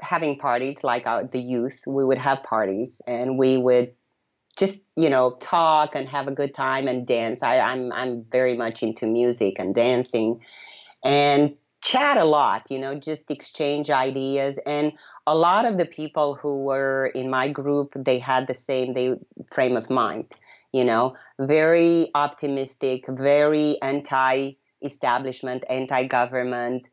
having parties like uh, the youth. We would have parties and we would just you know talk and have a good time and dance. I, I'm I'm very much into music and dancing, and chat a lot. You know, just exchange ideas and a lot of the people who were in my group they had the same they frame of mind you know very optimistic very anti establishment anti government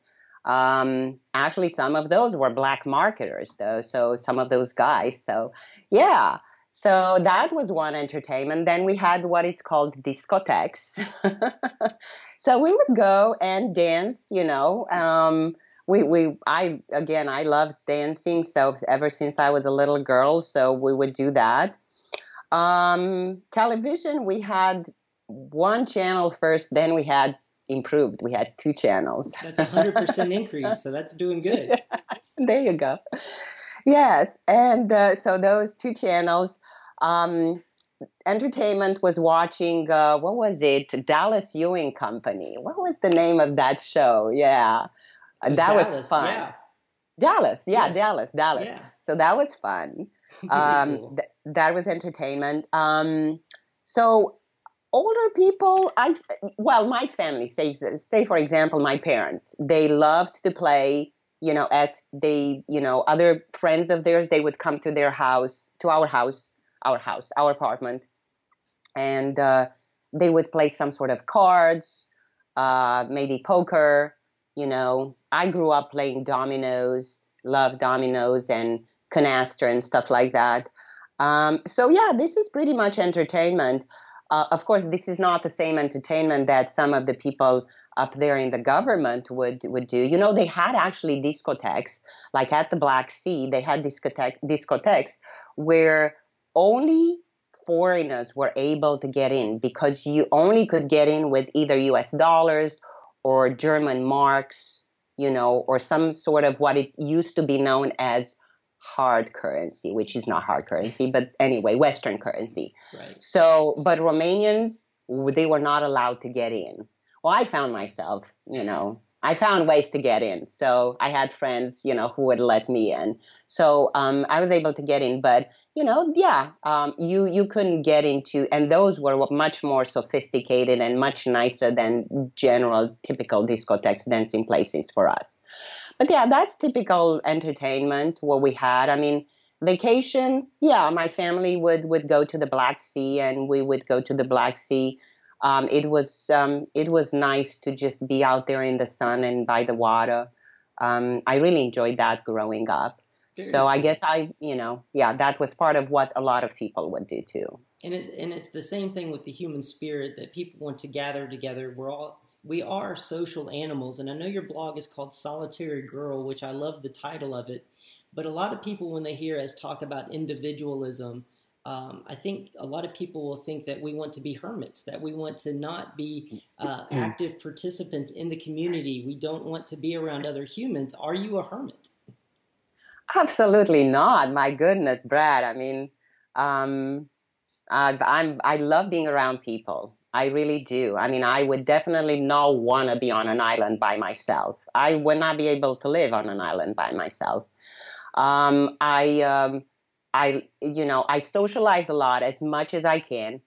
um, actually some of those were black marketers though so some of those guys so yeah so that was one entertainment then we had what is called discotheques so we would go and dance you know um, we we I again I loved dancing so ever since I was a little girl so we would do that. Um, television we had one channel first then we had improved we had two channels. That's a hundred percent increase so that's doing good. there you go. Yes, and uh, so those two channels. Um, entertainment was watching uh, what was it dallas ewing company what was the name of that show yeah that Dallas, was fun. Yeah. Dallas, yeah, yes. Dallas, Dallas. Yeah. So that was fun. um, th- that was entertainment. Um, so older people, I well, my family, say say for example, my parents, they loved to play. You know, at they, you know, other friends of theirs, they would come to their house, to our house, our house, our apartment, and uh, they would play some sort of cards, uh, maybe poker, you know, I grew up playing dominoes, love dominoes and canasta and stuff like that. Um, so yeah, this is pretty much entertainment. Uh, of course, this is not the same entertainment that some of the people up there in the government would would do. You know, they had actually discotheques, like at the Black Sea, they had discotheque, discotheques where only foreigners were able to get in because you only could get in with either US dollars or German marks, you know, or some sort of what it used to be known as hard currency, which is not hard currency, but anyway, Western currency. Right. So, but Romanians, they were not allowed to get in. Well, I found myself, you know, I found ways to get in. So I had friends, you know, who would let me in. So um, I was able to get in, but you know, yeah, um, you you couldn't get into, and those were much more sophisticated and much nicer than general typical discotheques dancing places for us. But yeah, that's typical entertainment what we had. I mean, vacation, yeah, my family would would go to the Black Sea, and we would go to the Black Sea um, it was um, it was nice to just be out there in the sun and by the water. Um, I really enjoyed that growing up. Very so I guess I, you know, yeah, that was part of what a lot of people would do too. And it, and it's the same thing with the human spirit that people want to gather together. We're all we are social animals, and I know your blog is called Solitary Girl, which I love the title of it. But a lot of people, when they hear us talk about individualism, um, I think a lot of people will think that we want to be hermits, that we want to not be uh, active participants in the community. We don't want to be around other humans. Are you a hermit? Absolutely not. My goodness, Brad. I mean, um, I, I'm I love being around people. I really do. I mean, I would definitely not want to be on an island by myself. I would not be able to live on an island by myself. Um, I, um, I, you know, I socialize a lot as much as I can,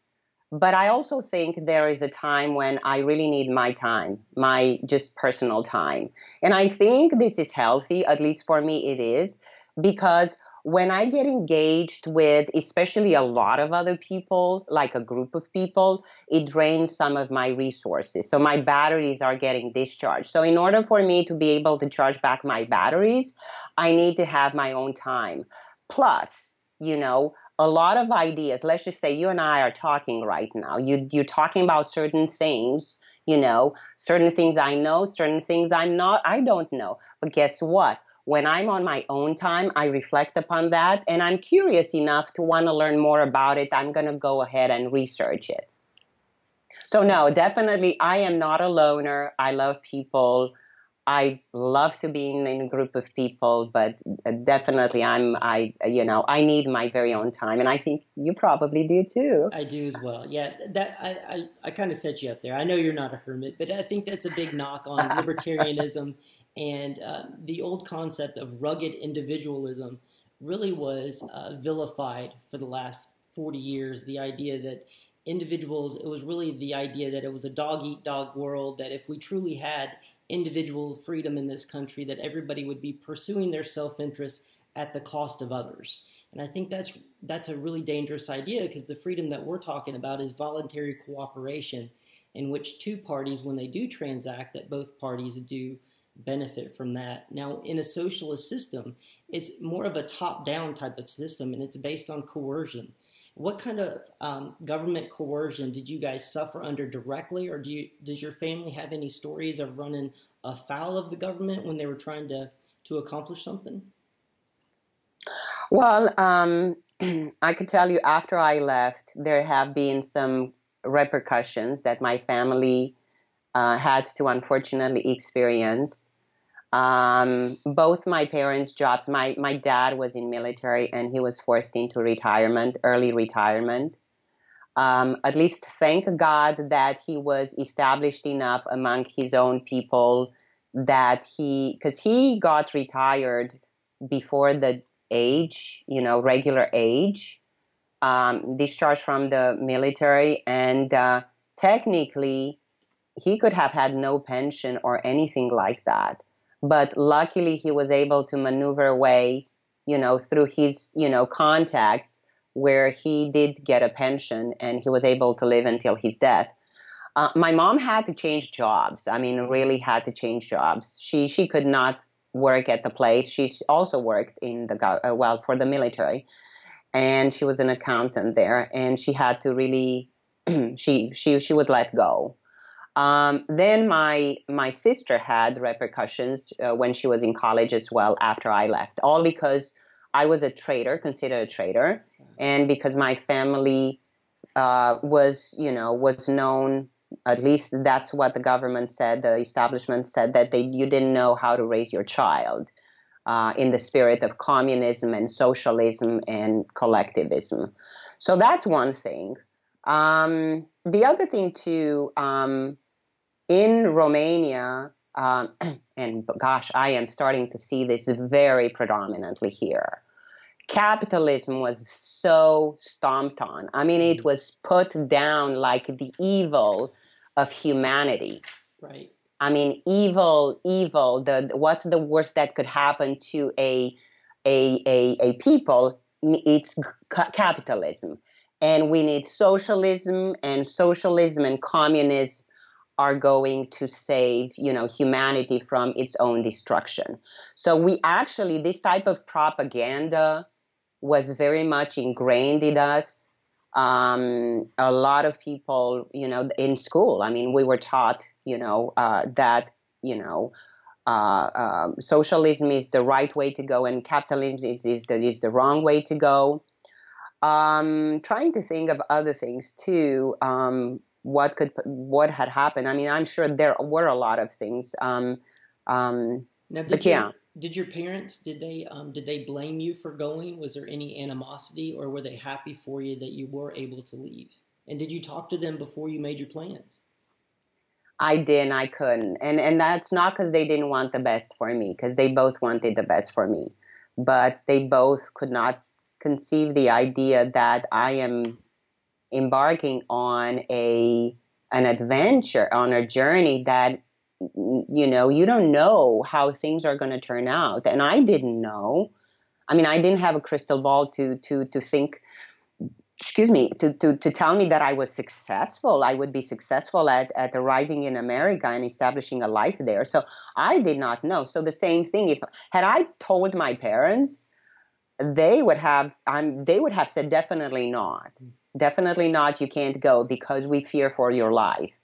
but I also think there is a time when I really need my time, my just personal time. And I think this is healthy, at least for me it is, because when I get engaged with, especially a lot of other people, like a group of people, it drains some of my resources. So my batteries are getting discharged. So in order for me to be able to charge back my batteries, I need to have my own time. Plus, you know, a lot of ideas. Let's just say you and I are talking right now. You, you're talking about certain things, you know, certain things I know, certain things I'm not, I don't know. But guess what? when I'm on my own time, I reflect upon that and I'm curious enough to want to learn more about it. I'm going to go ahead and research it. So, no, definitely, I am not a loner. I love people. I love to be in, in a group of people, but definitely, I'm, I, you know, I need my very own time. And I think you probably do too. I do as well. Yeah, that, I, I, I kind of set you up there. I know you're not a hermit, but I think that's a big knock on libertarianism and uh, the old concept of rugged individualism really was uh, vilified for the last 40 years. The idea that individuals, it was really the idea that it was a dog eat dog world, that if we truly had individual freedom in this country, that everybody would be pursuing their self interest at the cost of others. And I think that's that's a really dangerous idea because the freedom that we're talking about is voluntary cooperation, in which two parties, when they do transact, that both parties do benefit from that. Now, in a socialist system, it's more of a top down type of system and it's based on coercion. What kind of um, government coercion did you guys suffer under directly, or do you, does your family have any stories of running afoul of the government when they were trying to, to accomplish something? Well, um, I can tell you after I left, there have been some repercussions that my family uh, had to unfortunately experience. Um, both my parents' jobs, my, my dad was in military and he was forced into retirement, early retirement. Um, at least thank God that he was established enough among his own people that he, because he got retired before the age, you know, regular age, um, discharged from the military, and uh, technically he could have had no pension or anything like that. But luckily, he was able to maneuver away, you know, through his, you know, contacts where he did get a pension and he was able to live until his death. Uh, my mom had to change jobs. I mean, really had to change jobs. She she could not work at the place. She also worked in the uh, well for the military, and she was an accountant there. And she had to really she she she was let go. Um, then my my sister had repercussions uh, when she was in college as well after I left, all because I was a traitor, considered a traitor, and because my family uh, was you know was known. At least that's what the government said. The establishment said that they you didn't know how to raise your child uh, in the spirit of communism and socialism and collectivism. So that's one thing. Um, the other thing too. Um, in Romania, um, and gosh, I am starting to see this very predominantly here. Capitalism was so stomped on. I mean, it mm-hmm. was put down like the evil of humanity. Right. I mean, evil, evil. The what's the worst that could happen to a a a, a people? It's capitalism. and we need socialism and socialism and communism are going to save you know humanity from its own destruction so we actually this type of propaganda was very much ingrained in us um, a lot of people you know in school i mean we were taught you know uh, that you know uh, um, socialism is the right way to go and capitalism is, is, the, is the wrong way to go um, trying to think of other things too. Um, what could what had happened? I mean, I'm sure there were a lot of things. Um, um, now, did but your, yeah. Did your parents did they um, did they blame you for going? Was there any animosity, or were they happy for you that you were able to leave? And did you talk to them before you made your plans? I didn't. I couldn't, and and that's not because they didn't want the best for me, because they both wanted the best for me, but they both could not conceive the idea that I am embarking on a an adventure, on a journey that you know you don't know how things are going to turn out, and I didn't know. I mean, I didn't have a crystal ball to to to think. Excuse me, to, to, to tell me that I was successful, I would be successful at, at arriving in America and establishing a life there. So I did not know. So the same thing, if had I told my parents, they would have um, they would have said definitely not definitely not you can't go because we fear for your life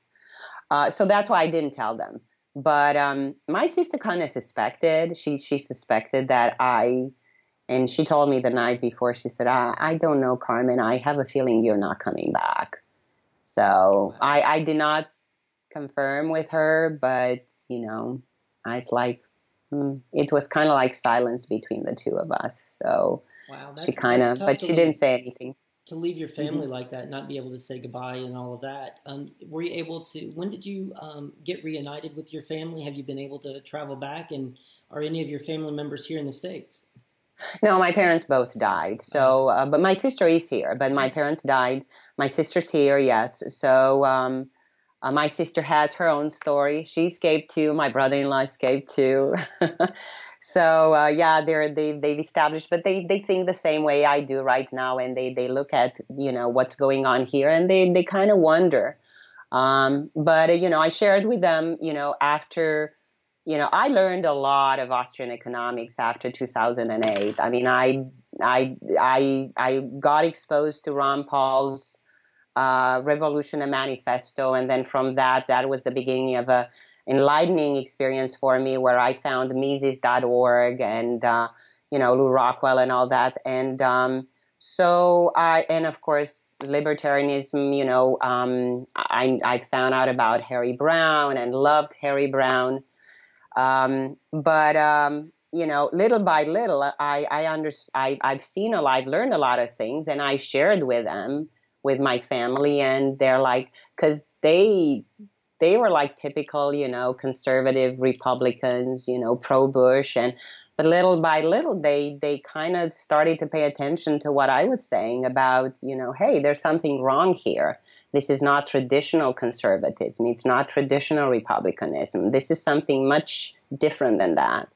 uh, so that's why i didn't tell them but um, my sister kind of suspected she she suspected that i and she told me the night before she said i, I don't know carmen i have a feeling you're not coming back so I, I did not confirm with her but you know i was like Mm. it was kind of like silence between the two of us. So wow, she kind of, but she leave, didn't say anything. To leave your family mm-hmm. like that, not be able to say goodbye and all of that. Um, were you able to? When did you um, get reunited with your family? Have you been able to travel back? And are any of your family members here in the states? No, my parents both died. So, uh, but my sister is here. But my parents died. My sister's here, yes. So. Um, uh, my sister has her own story. She escaped too. My brother-in-law escaped too. so uh, yeah, they're they they've established, but they they think the same way I do right now, and they they look at you know what's going on here, and they they kind of wonder. Um, but uh, you know, I shared with them, you know, after. You know, I learned a lot of Austrian economics after 2008. I mean, I I I I got exposed to Ron Paul's uh, Revolution and Manifesto, and then from that, that was the beginning of a enlightening experience for me, where I found Mises.org and uh, you know Lew Rockwell and all that, and um, so I and of course libertarianism. You know, um, I I found out about Harry Browne and loved Harry Browne. um, but um, you know, little by little, I I under I I've seen a lot, I've learned a lot of things, and I shared with them with my family and they're like because they they were like typical you know conservative republicans you know pro bush and but little by little they they kind of started to pay attention to what i was saying about you know hey there's something wrong here. This is not traditional conservatism. It's not traditional republicanism. This is something much different than that.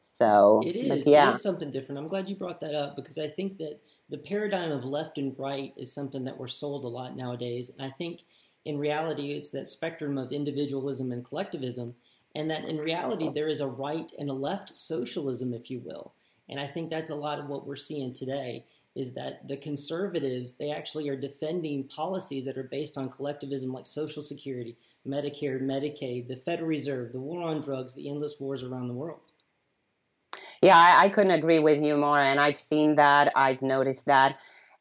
So it is, yeah. it is something different. I'm glad you brought that up because i think that the paradigm of left and right is something that we're sold a lot nowadays. And I think in reality, it's that spectrum of individualism and collectivism, and that in reality, there is a right and a left socialism, if you will. And I think that's a lot of what we're seeing today is that the conservatives, they actually are defending policies that are based on collectivism like Social Security, Medicare, Medicaid, the Federal Reserve, the war on drugs, the endless wars around the world. Yeah, I, I, couldn't agree with you more. And I've seen that, I've noticed that.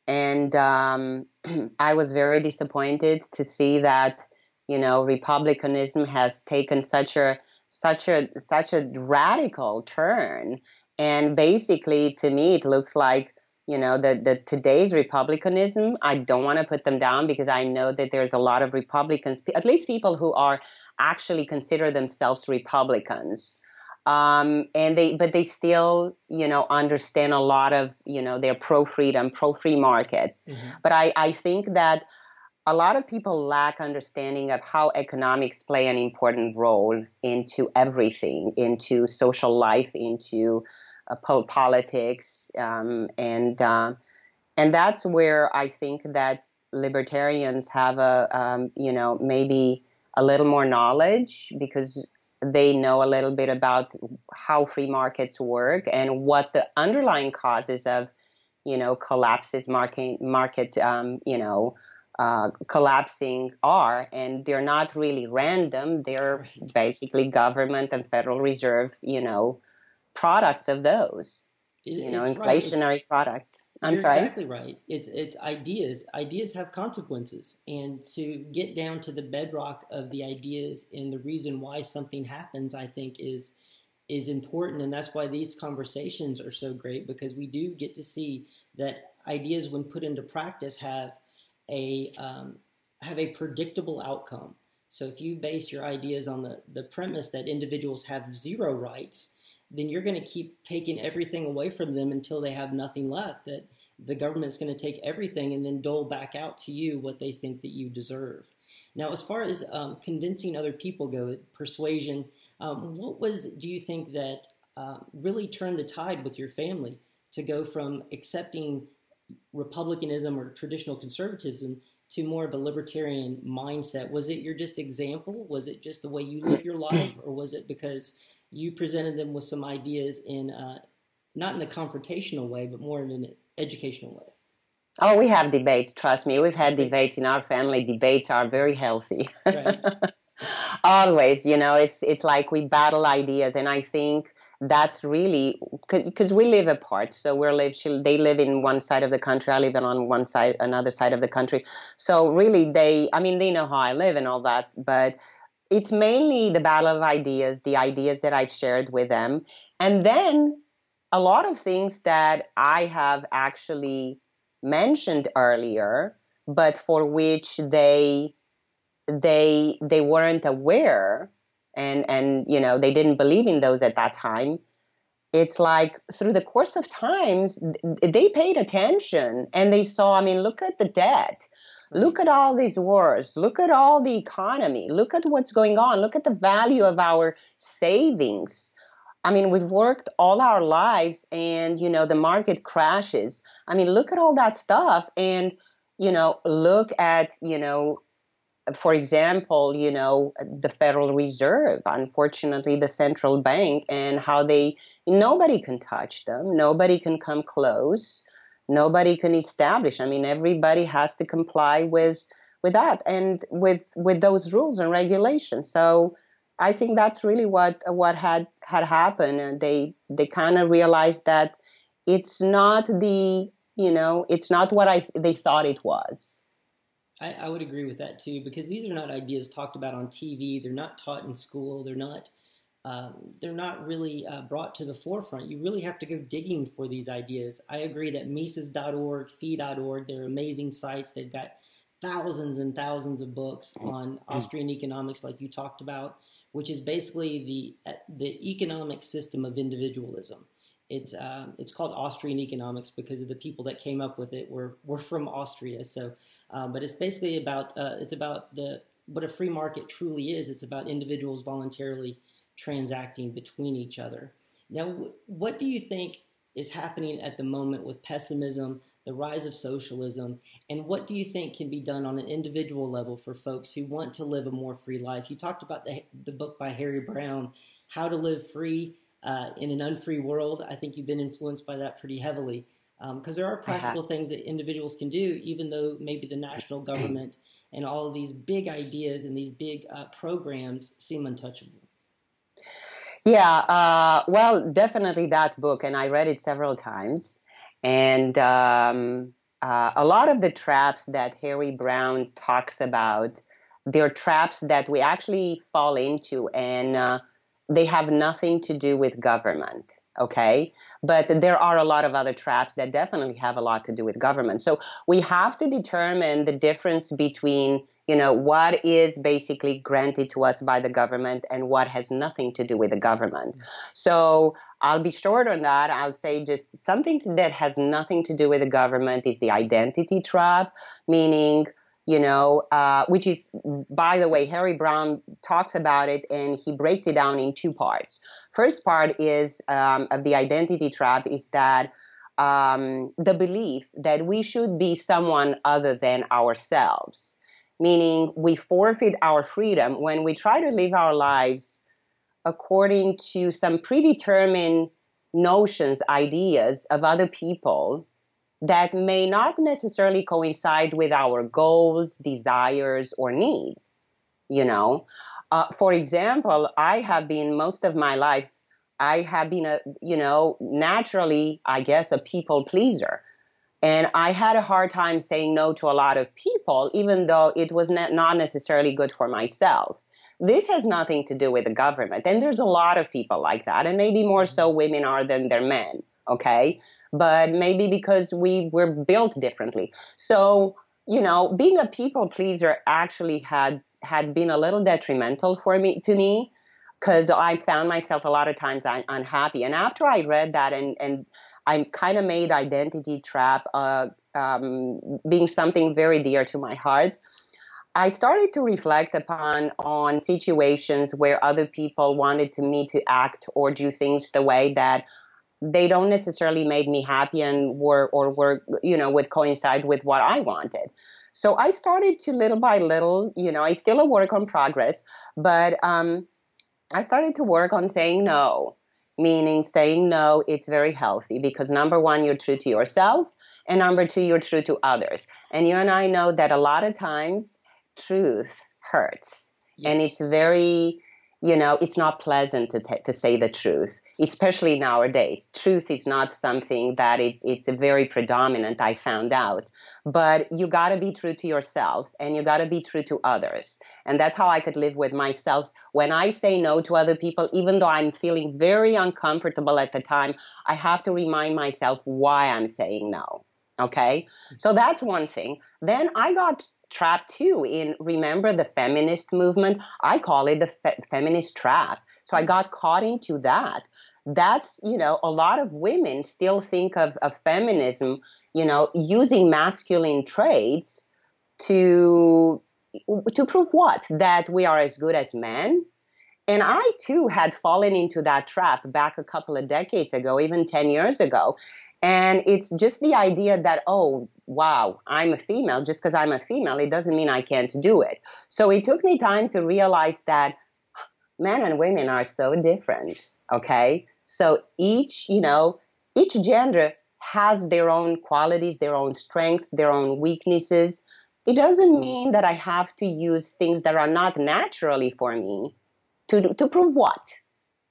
And um, I was very disappointed to see that, you know, republicanism has taken such a such a such a radical turn. And basically, to me, it looks like you know the, the today's republicanism i don't want to put them down because i know that there's a lot of republicans at least people who are actually consider themselves republicans um, and they but they still you know understand a lot of you know they're pro freedom pro free markets mm-hmm. but I, I think that a lot of people lack understanding of how economics play an important role into everything into social life into uh, politics um, and uh, and that's where I think that libertarians have a, um, you know, maybe a little more knowledge because they know a little bit about how free markets work and what the underlying causes of, you know, collapses market market, um, you know, uh, collapsing are, and they're not really random. They're basically government and Federal Reserve, you know, products of those, it, you know, inflationary right. products. I'm You're sorry. exactly right. It's it's ideas. Ideas have consequences, and to get down to the bedrock of the ideas and the reason why something happens, I think is is important, and that's why these conversations are so great because we do get to see that ideas, when put into practice, have a um, have a predictable outcome. So if you base your ideas on the, the premise that individuals have zero rights, then you're going to keep taking everything away from them until they have nothing left. That the government's going to take everything and then dole back out to you what they think that you deserve. Now, as far as um, convincing other people go, persuasion, um, what was, do you think, that uh, really turned the tide with your family to go from accepting republicanism or traditional conservatism to more of a libertarian mindset? Was it your just example? Was it just the way you live your life, or was it because you presented them with some ideas in uh, not in a confrontational way, but more in an educational way? Oh, we have debates. Trust me, we've had debates in our family. Debates are very healthy. Right. Always, you know, it's it's like we battle ideas, and I think that's really because we live apart. So we're live. They live in one side of the country. I live on one side, another side of the country. So really, they. I mean, they know how I live and all that, but it's mainly the battle of ideas, the ideas that I've shared with them. And then a lot of things that I have actually mentioned earlier, but for which they they they weren't aware and and you know they didn't believe in those at that time it's like through the course of times they paid attention and they saw i mean look at the debt Look at all these wars. Look at all the economy. Look at what's going on. Look at the value of our savings. I mean, we've worked all our lives and, you know, the market crashes. I mean, look at all that stuff and, you know, look at, you know, for example, you know, the Federal Reserve, unfortunately, the central bank, and how they, nobody can touch them, nobody can come close nobody can establish. I mean, everybody has to comply with with that and with with those rules and regulations. So I think that's really what what had had happened, and they they kind of realized that it's not the you know it's not what I they thought it was. I, I would agree with that too because these are not ideas talked about on TV. They're not taught in school. They're not um, they're not really uh, brought to the forefront. You really have to go digging for these ideas. I agree that Mises.org, Fee.org, they're amazing sites. They've got thousands and thousands of books on Austrian economics, like you talked about, which is basically the the economic system of individualism. It's uh, it's called Austrian economics because of the people that came up with it were were from Austria. So, um, but it's basically about uh, it's about the what a free market truly is. It's about individuals voluntarily transacting between each other. Now, what do you think is happening at the moment with pessimism, the rise of socialism, and what do you think can be done on an individual level for folks who want to live a more free life? You talked about the, the book by Harry Browne, How to Live Free uh, in an Unfree World. I think you've been influenced by that pretty heavily because um, there are practical things that individuals can do, even though maybe the national government and all of these big ideas and these big uh, programs seem untouchable. Yeah, uh, well, definitely that book, and I read it several times. And um, uh, a lot of the traps that Harry Browne talks about, they're traps that we actually fall into, and uh, they have nothing to do with government. Okay, but there are a lot of other traps that definitely have a lot to do with government. So we have to determine the difference between you know, what is basically granted to us by the government and what has nothing to do with the government. So I'll be short on that. I'll say just something that has nothing to do with the government is the identity trap, meaning, you know, uh, which is, by the way, Harry Browne talks about it and he breaks it down in two parts. First part is um, of the identity trap is that um, the belief that we should be someone other than ourselves, meaning we forfeit our freedom when we try to live our lives according to some predetermined notions, ideas of other people that may not necessarily coincide with our goals, desires, or needs. You know, uh, for example, I have been most of my life, I have been a, you know, naturally, I guess, a people pleaser. And I had a hard time saying no to a lot of people, even though it was not necessarily good for myself. This has nothing to do with the government. And there's a lot of people like that. And maybe more so mm-hmm. women are than their men. Okay but maybe because we were built differently. So, you know, being a people pleaser actually had had been a little detrimental for me to me because I found myself a lot of times unhappy. And after I read that and and I kind of made identity trap uh, um, being something very dear to my heart. I started to reflect upon on situations where other people wanted to me to act or do things the way that they don't necessarily make me happy and were or were you know would coincide with what I wanted. So I started to little by little, you know, I still a work on progress, but um, I started to work on saying no, meaning saying no. It's very healthy because number one, you're true to yourself, and number two, you're true to others. And you and I know that a lot of times truth hurts, yes. and it's very you know, it's not pleasant to, t- to say the truth, especially nowadays. Truth is not something that it's, it's very predominant, I found out. But you got to be true to yourself and you got to be true to others. And that's how I could live with myself. When I say no to other people, even though I'm feeling very uncomfortable at the time, I have to remind myself why I'm saying no. Okay. So that's one thing. Then I got trapped too in remember the feminist movement i call it the fe- feminist trap so i got caught into that that's you know a lot of women still think of, of feminism you know using masculine traits to to prove what that we are as good as men and I too had fallen into that trap back a couple of decades ago, even 10 years ago. And it's just the idea that, oh, wow, I'm a female. Just because I'm a female, it doesn't mean I can't do it. So it took me time to realize that men and women are so different. Okay. So each, you know, each gender has their own qualities, their own strengths, their own weaknesses. It doesn't mm. mean that I have to use things that are not naturally for me to, to prove what,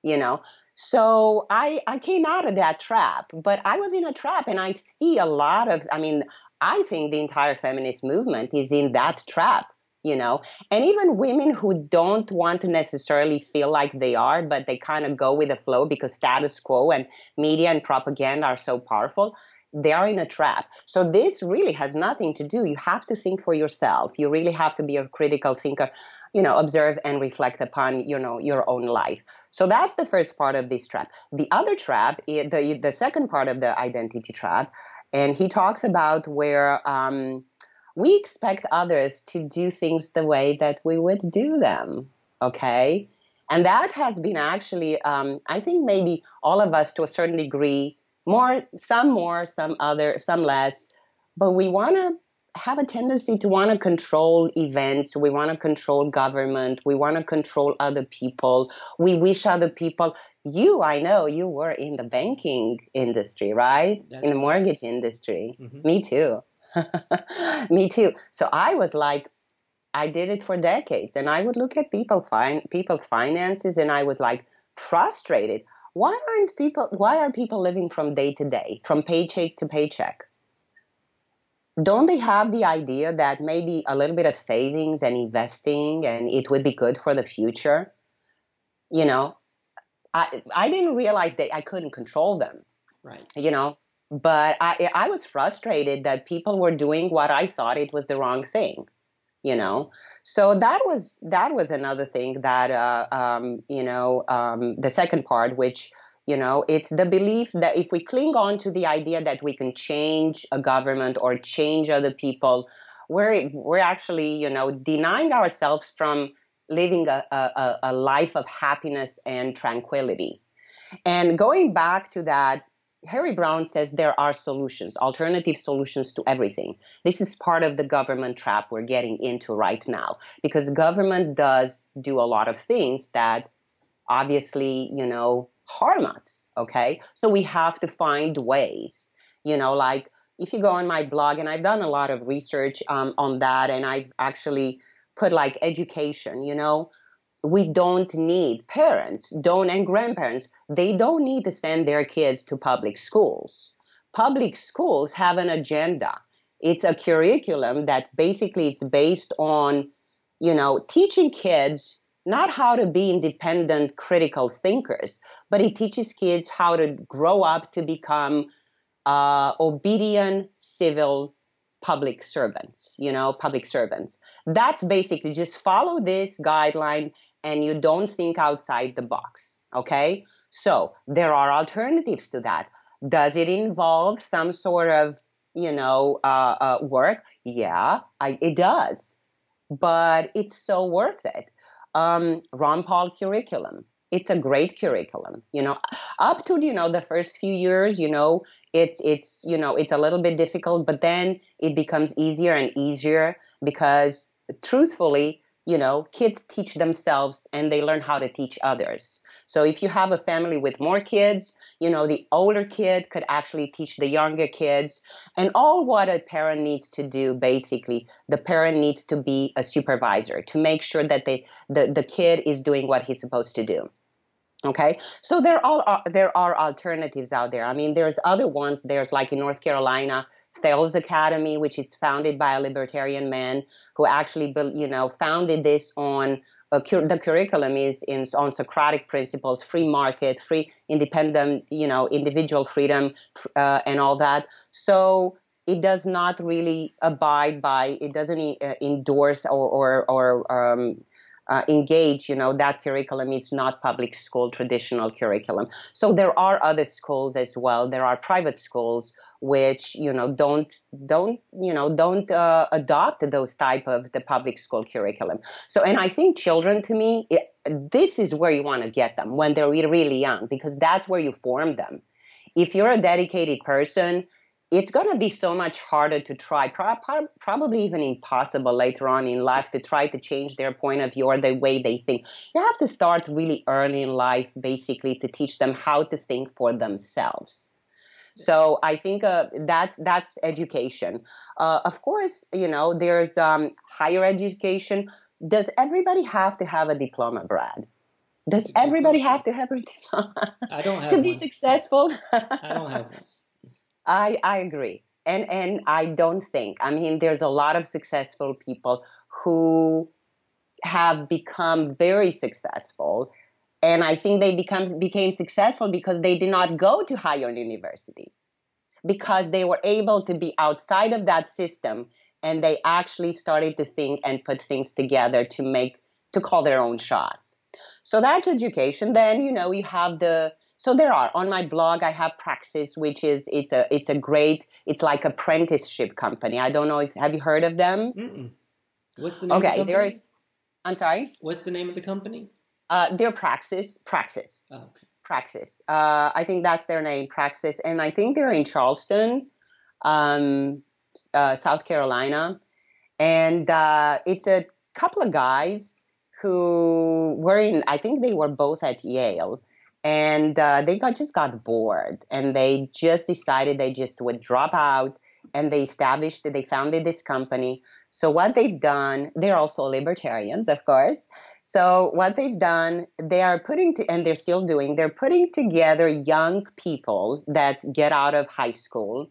you know. So I, I came out of that trap, but I was in a trap and I see a lot of, I mean, I think the entire feminist movement is in that trap, you know, and even women who don't want to necessarily feel like they are, but they kind of go with the flow because status quo and media and propaganda are so powerful. They are in a trap. So this really has nothing to do. You have to think for yourself. You really have to be a critical thinker you know observe and reflect upon you know your own life so that's the first part of this trap the other trap the the second part of the identity trap and he talks about where um, we expect others to do things the way that we would do them okay and that has been actually um, i think maybe all of us to a certain degree more some more some other some less but we want to have a tendency to want to control events. We want to control government. We want to control other people. We wish other people. You, I know, you were in the banking industry, right? That's in the mortgage industry. Mm-hmm. Me too. Me too. So I was like, I did it for decades, and I would look at people fin- people's finances, and I was like frustrated. Why aren't people? Why are people living from day to day, from paycheck to paycheck? don't they have the idea that maybe a little bit of savings and investing and it would be good for the future? You know, I I didn't realize that I couldn't control them. Right. You know, but I I was frustrated that people were doing what I thought it was the wrong thing. You know, so that was that was another thing that uh, um, you know um, the second part, which you know, it's the belief that if we cling on to the idea that we can change a government or change other people, we're we're actually, you know, denying ourselves from living a, a, a life of happiness and tranquility. And going back to that, Harry Browne says there are solutions, alternative solutions to everything. This is part of the government trap we're getting into right now because government does do a lot of things that obviously, you know, harm us. Okay. So we have to find ways, you know, like if you go on my blog, and I've done a lot of research um, on that, and I've actually put like education, you know, we don't need parents don't and grandparents they don't need to send their kids to public schools. Public schools have an agenda. It's a curriculum that basically is based on you know teaching kids not how to be independent critical thinkers but it teaches kids how to grow up to become uh, obedient civil public servants you know public servants. That's basically just follow this guideline and you don't think outside the box. Okay. So there are alternatives to that. Does it involve some sort of, you know, uh, uh, work? Yeah, I, it does. But it's so worth it. Um, Ron Paul curriculum. It's a great curriculum. You know, up to you know the first few years, you know, it's it's you know it's a little bit difficult, but then it becomes easier and easier because truthfully, you know, kids teach themselves and they learn how to teach others. So if you have a family with more kids, you know, the older kid could actually teach the younger kids. And all what a parent needs to do, basically, the parent needs to be a supervisor to make sure that they, the, the kid is doing what he's supposed to do. Okay, so there are there are alternatives out there. I mean, there's other ones. There's like in North Carolina, Thales Academy, which is founded by a libertarian man who actually, you know, founded this on cur- the curriculum is in, on Socratic principles, free market, free independent, you know, individual freedom, uh, and all that. So it does not really abide by, it doesn't uh, endorse or or, or um, uh, engage, you know, that curriculum is not public school traditional curriculum. So there are other schools as well. There are private schools which, you know, don't don't you know don't uh, adopt those type of the public school curriculum. So, and I think children, to me, it, this is where you want to get them when they're really young because that's where you form them. If you're a dedicated person it's going to be so much harder to try, pro- probably even impossible later on in life to try to change their point of view or the way they think. You have to start really early in life, basically, to teach them how to think for themselves. So I think uh, that's that's education. Uh, of course, you know, there's um, higher education. Does everybody have to have a diploma, Brad? Does everybody have to have a diploma? I don't have to one. be successful. I don't have one. I, I agree. And, and I don't think, I mean, there's a lot of successful people who have become very successful. And I think they become, became successful because they did not go to higher university, because they were able to be outside of that system and they actually started to think and put things together to make, to call their own shots. So that's education. Then, you know, you have the, so there are on my blog. I have Praxis, which is it's a it's a great it's like apprenticeship company. I don't know if have you heard of them? Mm-mm. What's the name? Okay, the there is. I'm sorry. What's the name of the company? Uh, they're Praxis. Praxis. Oh, okay. Praxis. Uh, I think that's their name, Praxis, and I think they're in Charleston, um, uh, South Carolina, and uh, it's a couple of guys who were in. I think they were both at Yale and uh, they got just got bored and they just decided they just would drop out and they established that they founded this company. So what they've done they're also libertarians of course. So what they've done they are putting to, and they're still doing they're putting together young people that get out of high school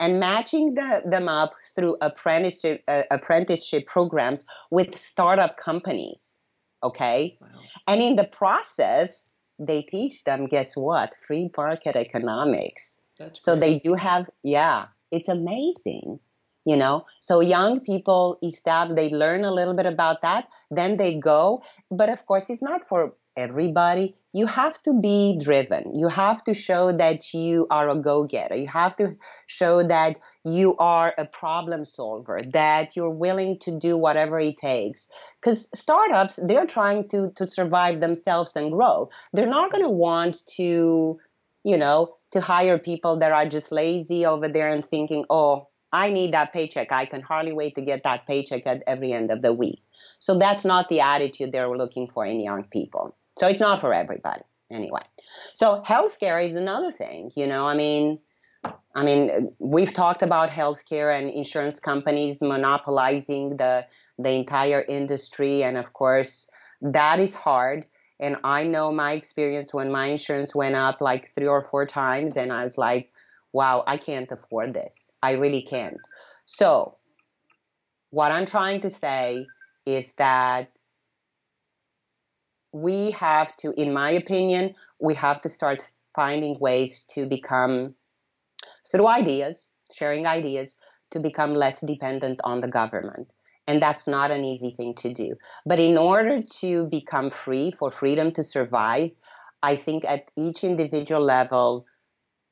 and matching the, them up through apprenticeship, uh, apprenticeship programs with startup companies okay? Wow. and in the process they teach them, guess what? Free market economics. That's so they do have, yeah, it's amazing. You know, so young people establish, they learn a little bit about that, then they go. But of course, it's not for everybody. You have to be driven. You have to show that you are a go getter. You have to show that you are a problem solver, that you're willing to do whatever it takes. Because startups, they're trying to, to survive themselves and grow. They're not going to want to you know, to hire people that are just lazy over there and thinking, oh, I need that paycheck. I can hardly wait to get that paycheck at every end of the week. So that's not the attitude they're looking for in young people. So it's not for everybody anyway. So healthcare is another thing, you know, I mean, I mean, we've talked about healthcare and insurance companies monopolizing the the entire industry, and of course, that is hard. And I know my experience when my insurance went up like three or four times, and I was like, wow, I can't afford this. I really can't. So, what I'm trying to say is that we have to, in my opinion, we have to start finding ways to become, through ideas, sharing ideas, to become less dependent on the government. And that's not an easy thing to do. But in order to become free, for freedom to survive, I think at each individual level,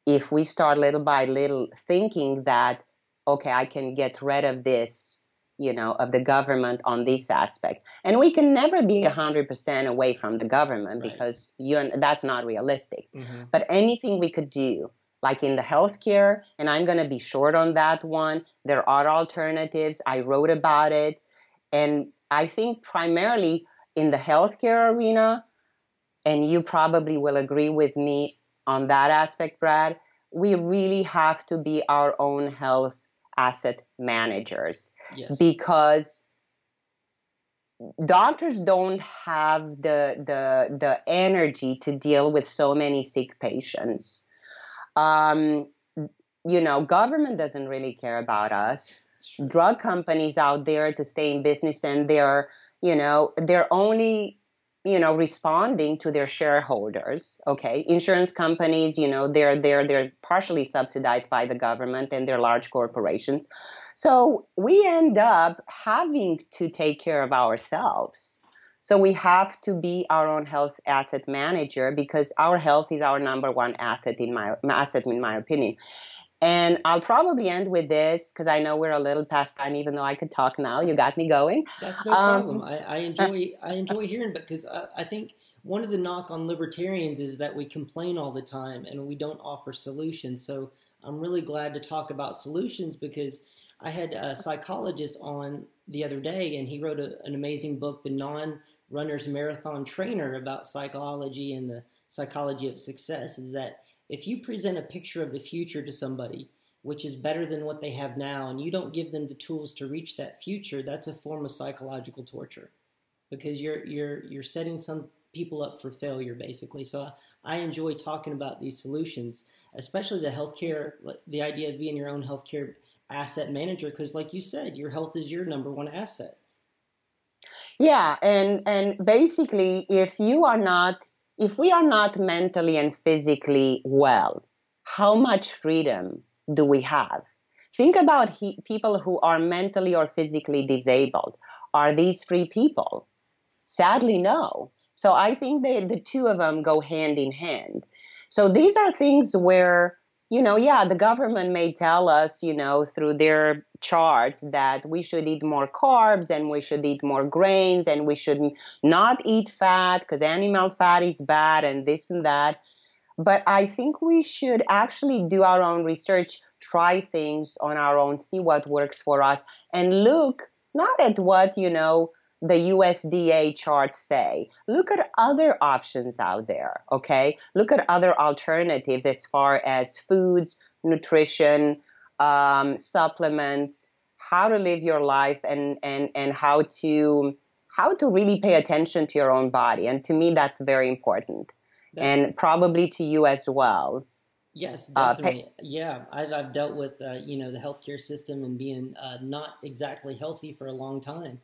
if we start little by little thinking that, okay, I can get rid of this, you know, of the government on this aspect. And we can never be 100% away from the government right. because you, that's not realistic. Mm-hmm. But anything we could do, like in the healthcare, and I'm going to be short on that one. There are alternatives. I wrote about it. And I think primarily in the healthcare arena, and you probably will agree with me on that aspect, Brad, we really have to be our own health asset managers yes. because doctors don't have the the the energy to deal with so many sick patients um, you know, government doesn't really care about us. Drug companies out there to stay in business and they're, you know, they're only, you know, responding to their shareholders. Okay. Insurance companies, you know, they're they're they're partially subsidized by the government and they're large corporations. So we end up having to take care of ourselves. So we have to be our own health asset manager because our health is our number one asset in my asset in my opinion. And I'll probably end with this because I know we're a little past time, even though I could talk now. You got me going. That's no um, problem. I, I, enjoy I enjoy hearing because I, I think one of the knock on libertarians is that we complain all the time and we don't offer solutions. So I'm really glad to talk about solutions because I had a psychologist on the other day and he wrote a, an amazing book, The Non runner's marathon trainer about psychology and the psychology of success is that if you present a picture of the future to somebody which is better than what they have now and you don't give them the tools to reach that future that's a form of psychological torture because you're you're you're setting some people up for failure basically. So i enjoy talking about these solutions especially the healthcare the idea of being your own healthcare asset manager because like you said your health is your number one asset yeah, and and basically, if you are not, if we are not mentally and physically well, how much freedom do we have? Think about he, people who are mentally or physically disabled. Are these free people? Sadly, no. So I think that the two of them go hand in hand. So these are things where you know, yeah, the government may tell us, you know, through their charts that we should eat more carbs and we should eat more grains and we should not eat fat because animal fat is bad and this and that. But I think we should actually do our own research, try things on our own, see what works for us, and look not at what, you know, the USDA charts say. Look at other options out there, okay? Look at other alternatives as far as foods, nutrition, um, supplements, how to live your life and, and, and how to how to really pay attention to your own body. And to me that's very important. That's, and probably to you as well. Yes, definitely. Uh, pay- yeah, I've, I've dealt with uh, you know the healthcare system and being uh, not exactly healthy for a long time,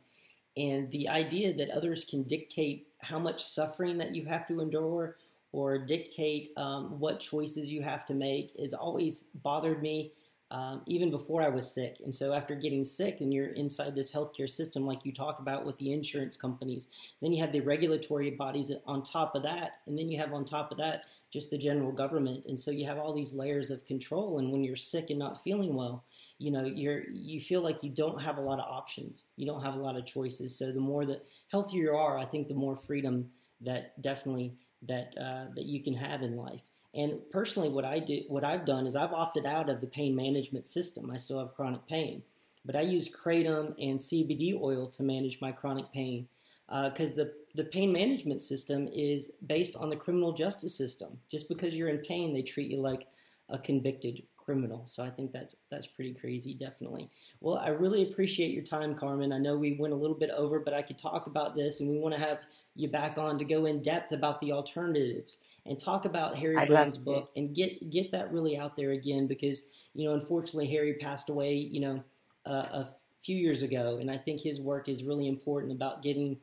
and the idea that others can dictate how much suffering that you have to endure or dictate um, what choices you have to make has always bothered me um, even before I was sick. And so after getting sick and you're inside this healthcare system, like you talk about with the insurance companies, then you have the regulatory bodies on top of that. And then you have on top of that just the general government. And so you have all these layers of control. And when you're sick and not feeling well, you know, you're, you feel like you don't have a lot of options. You don't have a lot of choices. So the more that healthier you are, I think the more freedom that definitely that, uh, that you can have in life. And personally, what I do, what I've done is I've opted out of the pain management system. I still have chronic pain, but I use kratom and CBD oil to manage my chronic pain because uh, the the pain management system is based on the criminal justice system. Just because you're in pain, they treat you like a convicted criminal. So I think that's that's pretty crazy, definitely. Well, I really appreciate your time, Carmen. I know we went a little bit over, but I could talk about this, and we want to have you back on to go in depth about the alternatives and talk about Harry I'd Browne's book and get get that really out there again because you know unfortunately Harry passed away you know uh, a few years ago, and I think his work is really important about giving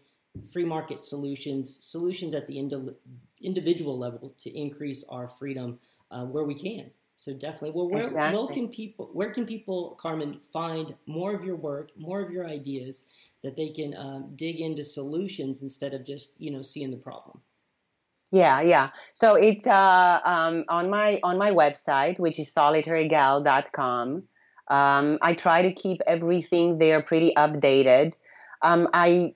free market solutions solutions at the indi- individual level to increase our freedom uh, where we can. So definitely. Well, where, exactly. where can people where can people, Carmen, find more of your work, more of your ideas that they can um, dig into solutions instead of just you know seeing the problem? Yeah, yeah. So it's uh, um, on my on my website, which is solitarygal.com. Um, I try to keep everything there pretty updated. Um, I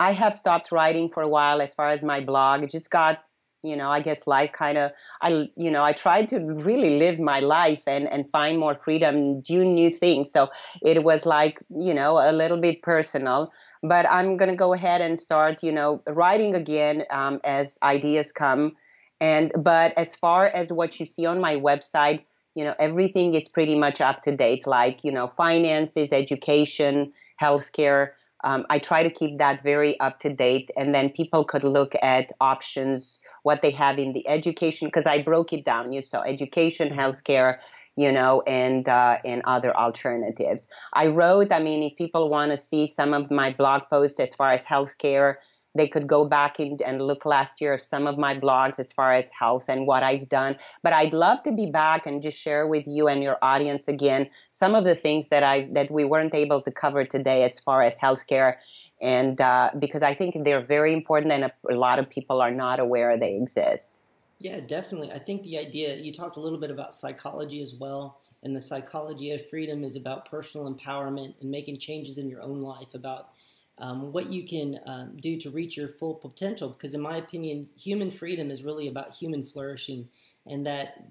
I have stopped writing for a while as far as my blog. It just got you know i guess life kind of i you know i tried to really live my life and and find more freedom do new things. So it was like you know a little bit personal but i'm going to go ahead and start you know writing again um, as ideas come. And but as far as what you see on my website you know everything is pretty much up to date like you know finances education healthcare. Um, I try to keep that very up to date, and then people could look at options, what they have in the education, because I broke it down. You saw education, healthcare, you know, and uh, and other alternatives. I wrote. I mean, if people want to see some of my blog posts as far as healthcare they could go back and, and look last year of some of my blogs as far as health and what I've done. But I'd love to be back and just share with you and your audience again some of the things that I that we weren't able to cover today as far as healthcare. And uh, because I think they're very important and a, a lot of people are not aware they exist. Yeah, definitely. I think the idea, you talked a little bit about psychology as well. And the psychology of freedom is about personal empowerment and making changes in your own life, about um, what you can um, do to reach your full potential. Because, in my opinion, human freedom is really about human flourishing, and that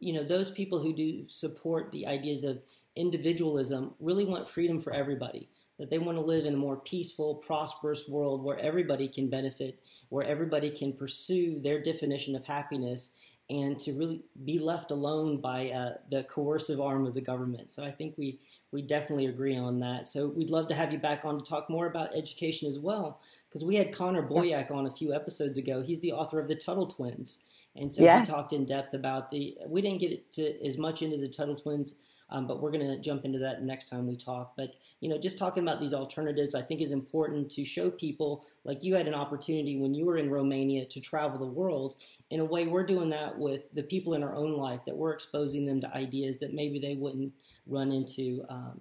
you know those people who do support the ideas of individualism really want freedom for everybody. That they want to live in a more peaceful, prosperous world where everybody can benefit, where everybody can pursue their definition of happiness, and to really be left alone by uh, the coercive arm of the government. So I think we we definitely agree on that. So we'd love to have you back on to talk more about education as well, because we had Connor Boyack on a few episodes ago. He's the author of the Tuttle Twins, and so yes. we talked in depth about the. We didn't get to as much into the Tuttle Twins. Um, but we're going to jump into that next time we talk. But you know, just talking about these alternatives, I think is important to show people. Like you had an opportunity when you were in Romania to travel the world. In a way, we're doing that with the people in our own life that we're exposing them to ideas that maybe they wouldn't run into um,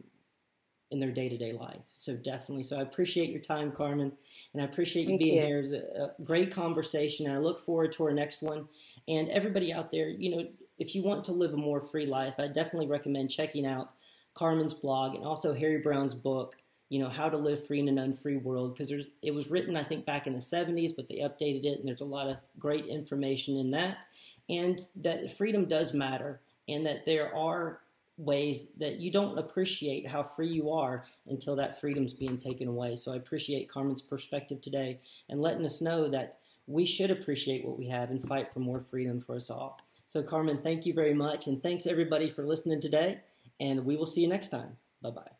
in their day to day life. So definitely. So I appreciate your time, Carmen, and I appreciate you Thank being you. here. It was a, a great conversation, and I look forward to our next one. And everybody out there, you know, if you want to live a more free life, I definitely recommend checking out Carmen's blog and also Harry Browne's book. You know how to live free in an unfree world because it was written I think back in the 70s, but they updated it and there's a lot of great information in that, and that freedom does matter and that there are ways that you don't appreciate how free you are until that freedom's being taken away. So I appreciate Carmen's perspective today and letting us know that we should appreciate what we have and fight for more freedom for us all. So, Carmen, thank you very much. And thanks everybody for listening today. And we will see you next time. Bye bye.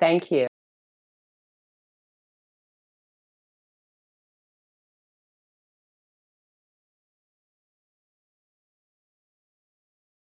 Thank you.